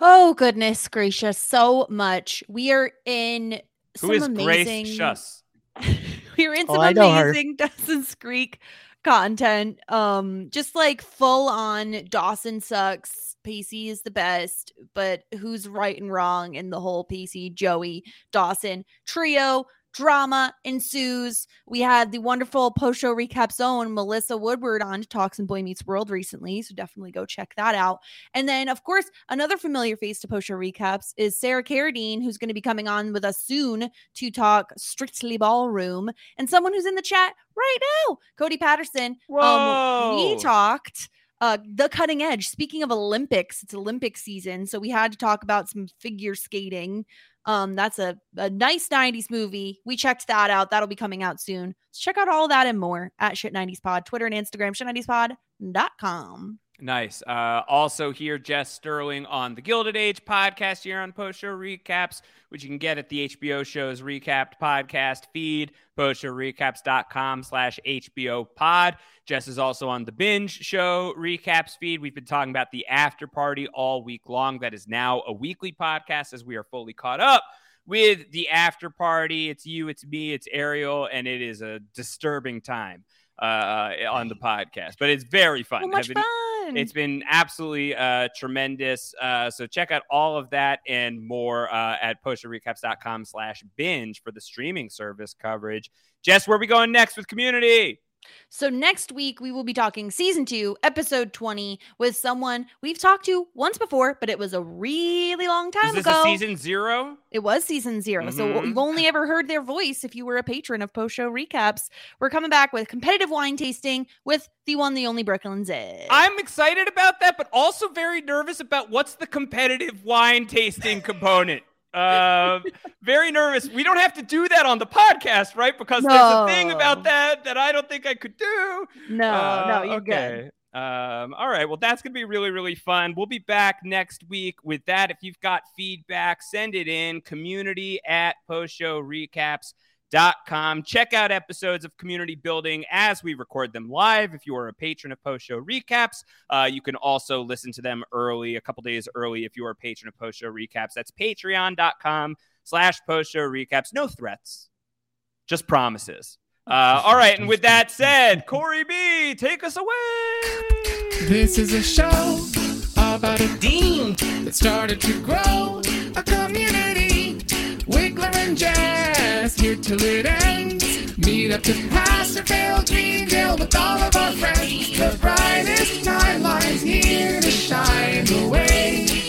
Oh goodness gracious, so much. We are in Who some is amazing Grace Schuss? [LAUGHS] We're in Oh, some I know her. amazing [LAUGHS] Dawson's Creek content. Um, just like full on Dawson sucks. Pacey is the best, but who's right and wrong in the whole Pacey, Joey, Dawson trio? Drama ensues. We had the wonderful post show recap zone, Melissa Woodward on to Talks and Boy Meets World recently. So definitely go check that out. And then, of course, another familiar face to post show recaps is Sarah Carradine, who's going to be coming on with us soon to talk Strictly Ballroom, and someone who's in the chat right now, Cody Patterson. Um, we talked uh the cutting edge. Speaking of Olympics, it's Olympic season, so we had to talk about some figure skating. Um, that's a, a nice 90s movie. We checked that out. That'll be coming out soon. So check out all that and more at Shit90s Pod, Twitter and Instagram, shit90spod.com. Nice. Uh, also, here, Jess Sterling on the Gilded Age podcast here on Post Show Recaps, which you can get at the HBO show's recapped podcast feed, postshowrecaps.com slash HBO pod. Jess is also on the Binge Show recaps feed. We've been talking about the after party all week long. That is now a weekly podcast as we are fully caught up with the after party. It's you, it's me, it's Ariel, and it is a disturbing time uh, on the podcast, but it's very fun. So much been- fun. it's been absolutely uh, tremendous. Uh, so check out all of that and more uh, at postshowrecaps.com slash binge for the streaming service coverage. Jess, where are we going next with community? So next week we will be talking season 2, episode 20 with someone we've talked to once before, but it was a really long time Is this ago. a season zero? It was season 0 So Mhm. you've only ever heard their voice if you were a patron of post show recaps. We're coming back with competitive wine tasting with the one, the only Brooklyn Zed. I'm excited about that, but also very nervous about what's the competitive wine tasting component. Uh, very nervous. We don't have to do that on the podcast, right? Because there's a thing about that that I don't think I could do. no, Uh, no, you're good. okay. Um, all right. Well, that's going to be really, really fun. We'll be back next week with that. If you've got feedback, send it in community at postshowrecaps.com. Check out episodes of Community Building as we record them live. If you are a patron of Post Show Recaps, uh, you can also listen to them early, a couple days early, if you are a patron of Post Show Recaps. That's patreon.com slash Post Show Recaps. No threats, just promises. Uh, all right, and with that said, Corey B, take us away. This is a show about a dean that started to grow a community here till it ends. Meet up to pass or fail Greendale with all of our friends. The brightest nine lies here to shine the way.